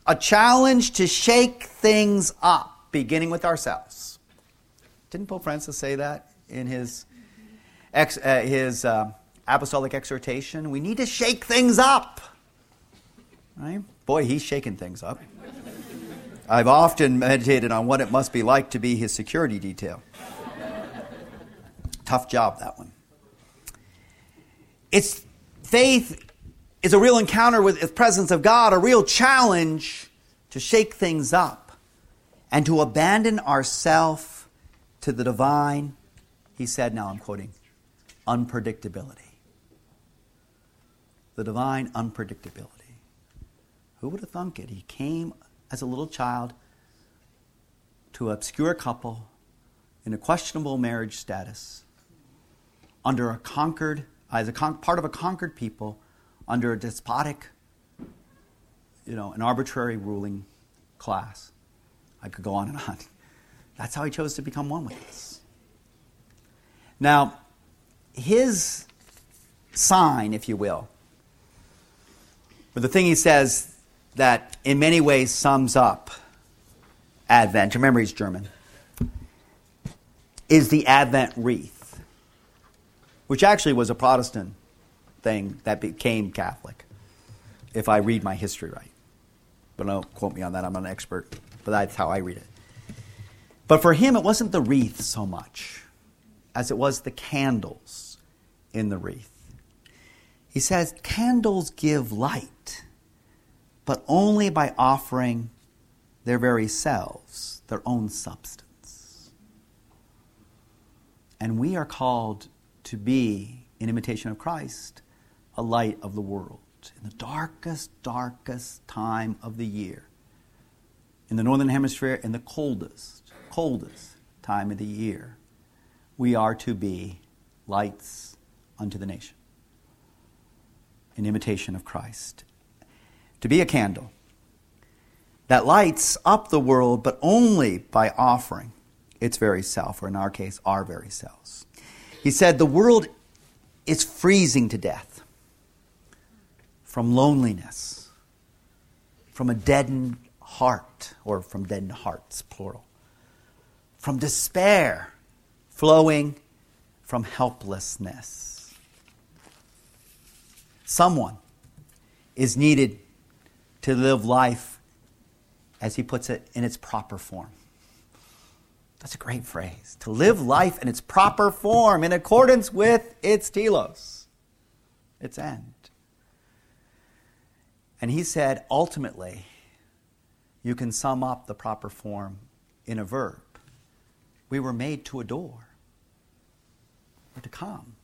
S4: a challenge to shake things up, beginning with ourselves. Didn't Pope Francis say that in his, ex, uh, his uh, apostolic exhortation? We need to shake things up. Right? Boy, he's shaking things up. I've often meditated on what it must be like to be his security detail. Tough job, that one. It's faith is a real encounter with the presence of God, a real challenge to shake things up and to abandon ourself to the divine, he said, now I'm quoting, unpredictability. The divine unpredictability. Who would have thunk it? He came as a little child to an obscure couple in a questionable marriage status under a conquered, as a con- part of a conquered people under a despotic, you know, an arbitrary ruling class. I could go on and on. That's how he chose to become one with us. Now, his sign, if you will, or the thing he says that in many ways sums up Advent, remember he's German, is the Advent wreath, which actually was a Protestant thing that became Catholic, if I read my history right. But don't quote me on that, I'm not an expert, but that's how I read it. But for him, it wasn't the wreath so much as it was the candles in the wreath. He says, Candles give light, but only by offering their very selves, their own substance. And we are called to be, in imitation of Christ, a light of the world. In the darkest, darkest time of the year, in the northern hemisphere, in the coldest, coldest time of the year, we are to be lights unto the nation, in imitation of Christ. To be a candle that lights up the world, but only by offering its very self, or in our case, our very selves. He said, The world is freezing to death from loneliness, from a deadened heart, or from deadened hearts, plural, from despair flowing from helplessness. Someone is needed to live life, as he puts it, in its proper form. That's a great phrase. To live life in its proper form, in accordance with its telos, its end. And he said, ultimately, you can sum up the proper form in a verb. We were made to adore or to come.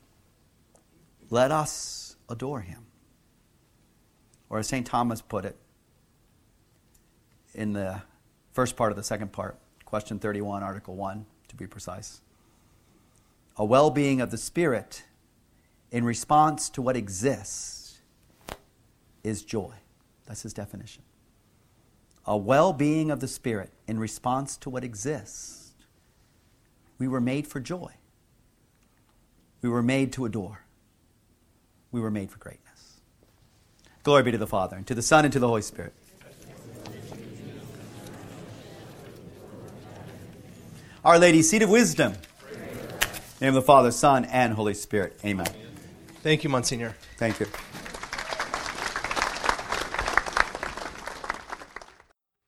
S4: Let us adore him. Or as St. Thomas put it in the first part of the second part, question 31, article 1, to be precise. A well being of the spirit in response to what exists is joy. That's his definition. A well being of the spirit in response to what exists. We were made for joy. We were made to adore. We were made for greatness. Glory be to the Father, and to the Son, and to the Holy Spirit. Our Lady, seat of wisdom. name of the Father, Son, and Holy Spirit. Amen.
S3: Thank you, Monsignor.
S4: Thank you.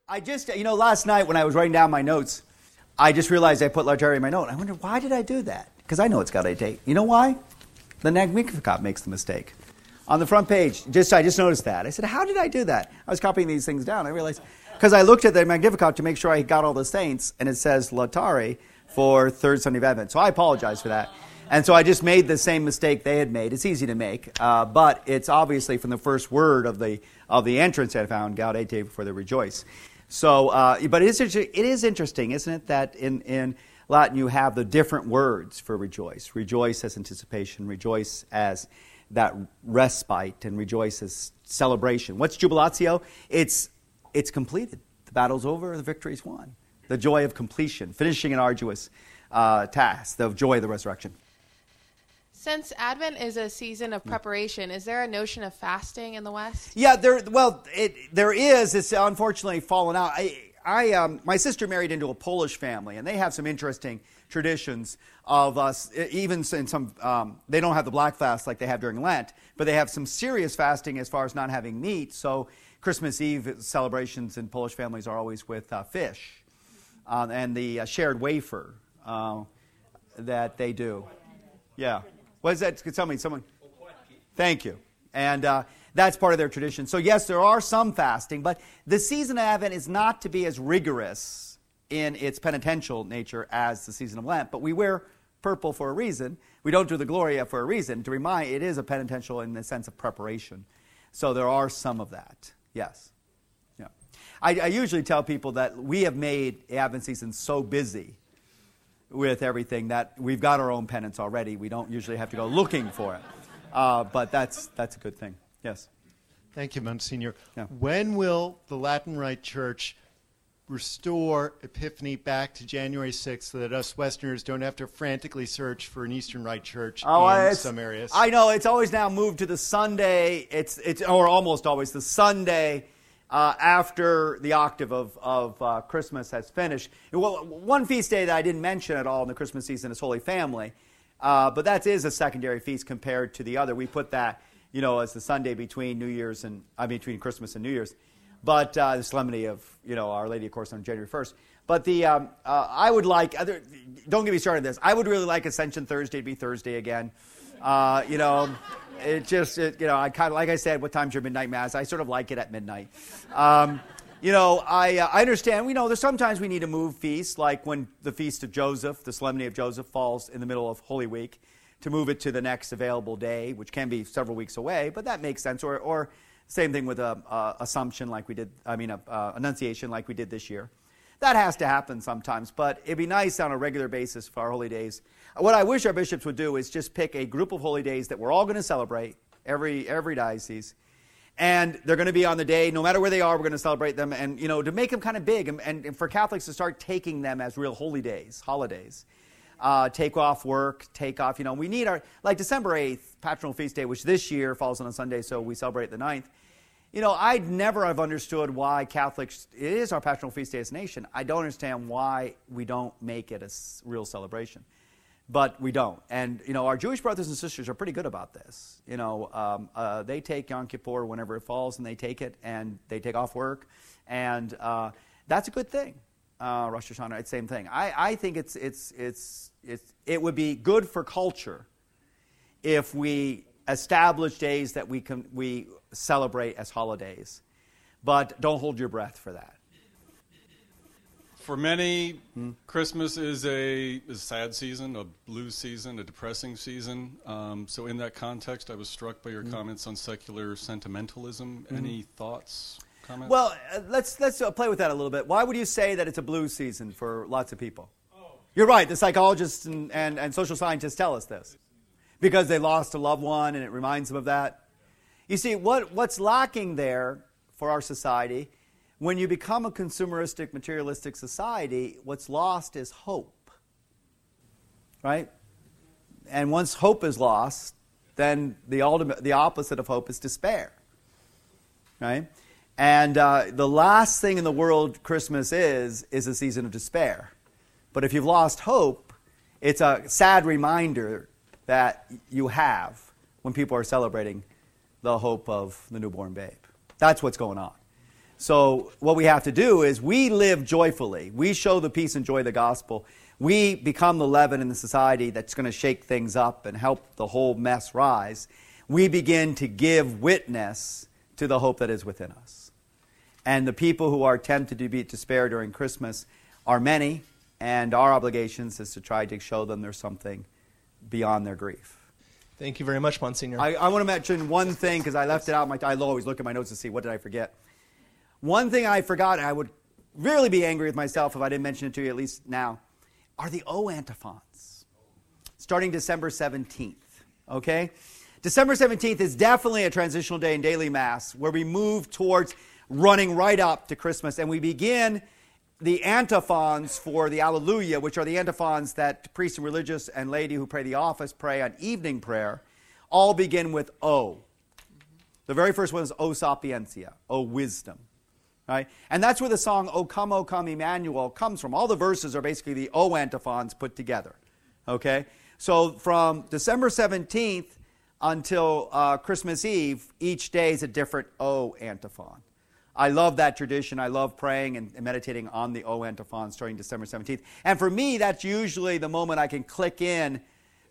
S4: I just, you know, last night when I was writing down my notes, I just realized I put Laetare in my note. I wonder, why did I do that? Because I know it's Gaudete. You know why? The Magnificat makes the mistake. On the front page, just I just noticed that. I said, how did I do that? I was copying these things down. I realized, because I looked at the Magnificat to make sure I got all the saints, and it says Laetare for third Sunday of Advent. So I apologize for that. And so I just made the same mistake they had made. It's easy to make, uh, but it's obviously from the first word of the of the entrance antiphon, Gaudete before they rejoice. So, uh, but it is, it is interesting, isn't it, that in, in Latin you have the different words for rejoice. Rejoice as anticipation, rejoice as that respite, and rejoice as celebration. What's jubilatio? It's, it's completed. The battle's over, the victory's won. The joy of completion, finishing an arduous uh, task, the joy of the resurrection.
S5: Since Advent is a season of preparation, is there a notion of fasting in the West?
S4: Yeah, there. Well, it, there is. It's unfortunately fallen out. I, I, um, my sister married into a Polish family, and they have some interesting traditions of us. Even in some, um, they don't have the black fast like they have during Lent, but they have some serious fasting as far as not having meat. So Christmas Eve celebrations in Polish families are always with uh, fish uh, and the uh, shared wafer uh, that they do. Yeah. What is that? Could somebody, someone? Thank you. And uh, that's part of their tradition. So, yes, there are some fasting, but the season of Advent is not to be as rigorous in its penitential nature as the season of Lent. But we wear purple for a reason. We don't do the Gloria for a reason. To remind, it is a penitential in the sense of preparation. So, there are some of that. Yes. Yeah. I, I usually tell people that we have made Advent season so busy with everything that we've got our own penance already. We don't usually have to go looking for it. Uh, but that's, that's a good thing. Yes.
S6: Thank you, Monsignor.
S4: Yeah.
S6: When will the Latin Rite Church restore Epiphany back to January 6th so that us Westerners don't have to frantically search for an Eastern Rite Church
S4: Oh,
S6: in some areas?
S4: I know it's always now moved to the Sunday. It's it's or almost always the Sunday uh, after the octave of of uh, Christmas has finished. Well, one feast day that I didn't mention at all in the Christmas season is Holy Family, uh, but that is a secondary feast compared to the other. We put that you know as the Sunday between New Year's and I mean between Christmas and New Year's. But uh, the solemnity of you know Our Lady, of course, on January first. But the um, uh, I would like other, don't get me started on this. I would really like Ascension Thursday to be Thursday again. Uh, you know, it just it, you know I kind of like I said, what time's your midnight mass? I sort of like it at midnight. Um, you know, I, uh, I understand. We know there's sometimes we need to move feasts, like when the feast of Joseph, the solemnity of Joseph, falls in the middle of Holy Week, to move it to the next available day, which can be several weeks away, but that makes sense. Or, or same thing with a, a Assumption, like we did. I mean, uh, uh, a, a Annunciation, like we did this year. That has to happen sometimes, but it'd be nice on a regular basis for our holy days. What I wish our bishops would do is just pick a group of holy days that we're all going to celebrate every every diocese and they're going to be on the day no matter where they are we're going to celebrate them and you know to make them kind of big and, and for catholics to start taking them as real holy days holidays uh, take off work take off you know we need our like december 8th patronal feast day which this year falls on a sunday so we celebrate the 9th you know i'd never have understood why catholics it is our patronal feast day as a nation i don't understand why we don't make it a real celebration but we don't. And you know, our Jewish brothers and sisters are pretty good about this. You know, um, uh, they take Yom Kippur whenever it falls, and they take it, and they take off work, and uh, that's a good thing. Uh, Rosh Hashanah, it's same thing. I, I think it's, it's, it's, it's, it would be good for culture if we establish days that we, can, we celebrate as holidays. But don't hold your breath for that.
S7: For many, hmm? Christmas is a, is a sad season, a blue season, a depressing season. Um, so, in that context, I was struck by your hmm? comments on secular sentimentalism. Hmm? Any thoughts? Comments?
S4: Well, uh, let's let's uh, play with that a little bit. Why would you say that it's a blue season for lots of people? You're right. The psychologists and, and, and social scientists tell us this because they lost a loved one, and it reminds them of that. You see, what what's lacking there for our society when you become a consumeristic, materialistic society, what's lost is hope. Right? And once hope is lost, then the ultimate, the opposite of hope is despair. Right? And uh, the last thing in the world Christmas is, is a season of despair. But if you've lost hope, it's a sad reminder that you have when people are celebrating the hope of the newborn babe. That's what's going on. So, what we have to do is we live joyfully. We show the peace and joy of the gospel. We become the leaven in the society that's going to shake things up and help the whole mess rise. We begin to give witness to the hope that is within us. And the people who are tempted to be despair during Christmas are many, and our obligations is to try to show them there's something beyond their grief.
S3: Thank you very much, Monsignor.
S4: I, I want to mention one thing because I left it out. My, I always look at my notes to see what did I forget. One thing I forgot, I would really be angry with myself if I didn't mention it to you, at least now, are the O antiphons, starting December 17th. Okay? December 17th is definitely a transitional day in daily Mass where we move towards running right up to Christmas and we begin the antiphons for the Alleluia, which are the antiphons that priests and religious and laity who pray the office pray on evening prayer, all begin with O. The very first one is O sapientia, O wisdom. Right? And that's where the song O Come, O Come, Emmanuel comes from. All the verses are basically the O antiphons put together. Okay? So from December 17th until uh, Christmas Eve, each day is a different O antiphon. I love that tradition. I love praying and meditating on the O antiphon starting December 17th. And for me, that's usually the moment I can click in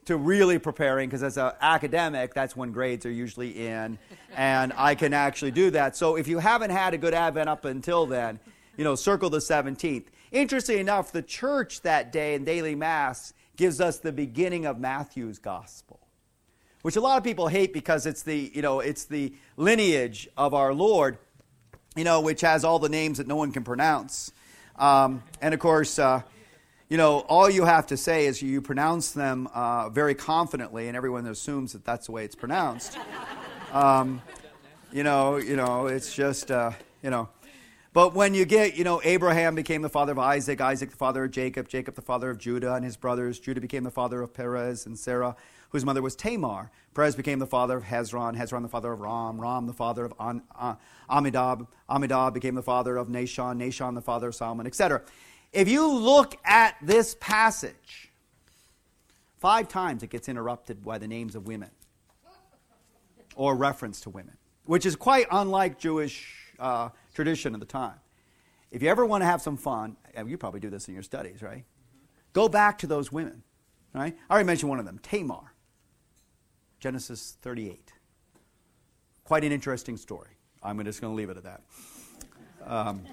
S4: to really preparing because as an academic that's when grades are usually in and i can actually do that so if you haven't had a good advent up until then you know circle the 17th interesting enough the church that day in daily mass gives us the beginning of matthew's gospel which a lot of people hate because it's the you know it's the lineage of our lord you know which has all the names that no one can pronounce um, and of course uh, you know, all you have to say is you pronounce them uh, very confidently, and everyone assumes that that's the way it's pronounced. Um, you know, you know, it's just, uh, you know. But when you get, you know, Abraham became the father of Isaac, Isaac the father of Jacob, Jacob the father of Judah and his brothers, Judah became the father of Perez and Zerah, whose mother was Tamar. Perez became the father of Hezron, Hezron the father of Ram, Ram the father of An, uh, Amminadab, Amminadab became the father of Nahshon, Nahshon the father of Salmon, etc. If you look at this passage, five times it gets interrupted by the names of women or reference to women, which is quite unlike Jewish uh, tradition at the time. If you ever want to have some fun, you probably do this in your studies, right? Go back to those women, right? I already mentioned one of them, Tamar, Genesis 38. Quite an interesting story. I'm just going to leave it at that. Um,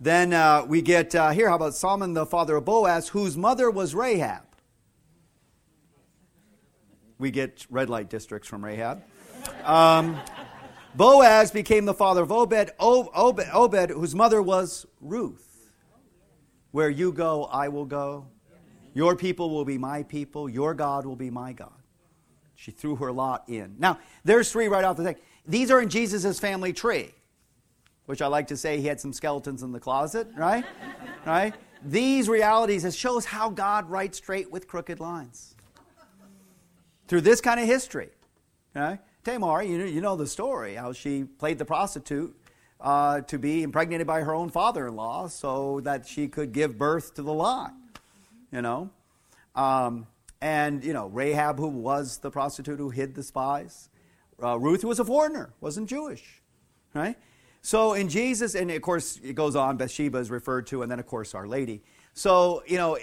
S4: Then uh, we get uh, here, how about Salmon, the father of Boaz, whose mother was Rahab? We get red light districts from Rahab. Um, Boaz became the father of Obed, Obed, Obed, whose mother was Ruth. Where you go, I will go. Your people will be my people. Your God will be my God. She threw her lot in. Now, there's three right off the thing. These are in Jesus' family tree, which I like to say he had some skeletons in the closet, right? right? These realities, it shows how God writes straight with crooked lines. Through this kind of history. Right? Tamar, you know, you know the story, how she played the prostitute uh, to be impregnated by her own father in law so that she could give birth to the lot. You know? Um, and, you know, Rahab, who was the prostitute who hid the spies. Uh, Ruth, who was a foreigner, wasn't Jewish. Right? So in Jesus, and of course it goes on, Bathsheba is referred to, and then of course Our Lady. So, you know,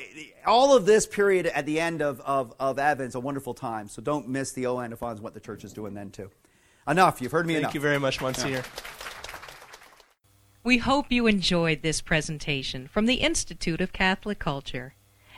S4: all of this period at the end of, of, of Advent is a wonderful time. So don't miss the O antiphons, what the church is doing then too. Enough. You've heard me
S3: Thank
S4: enough.
S3: you very much, Monsignor. Yeah.
S8: We hope you enjoyed this presentation from the Institute of Catholic Culture.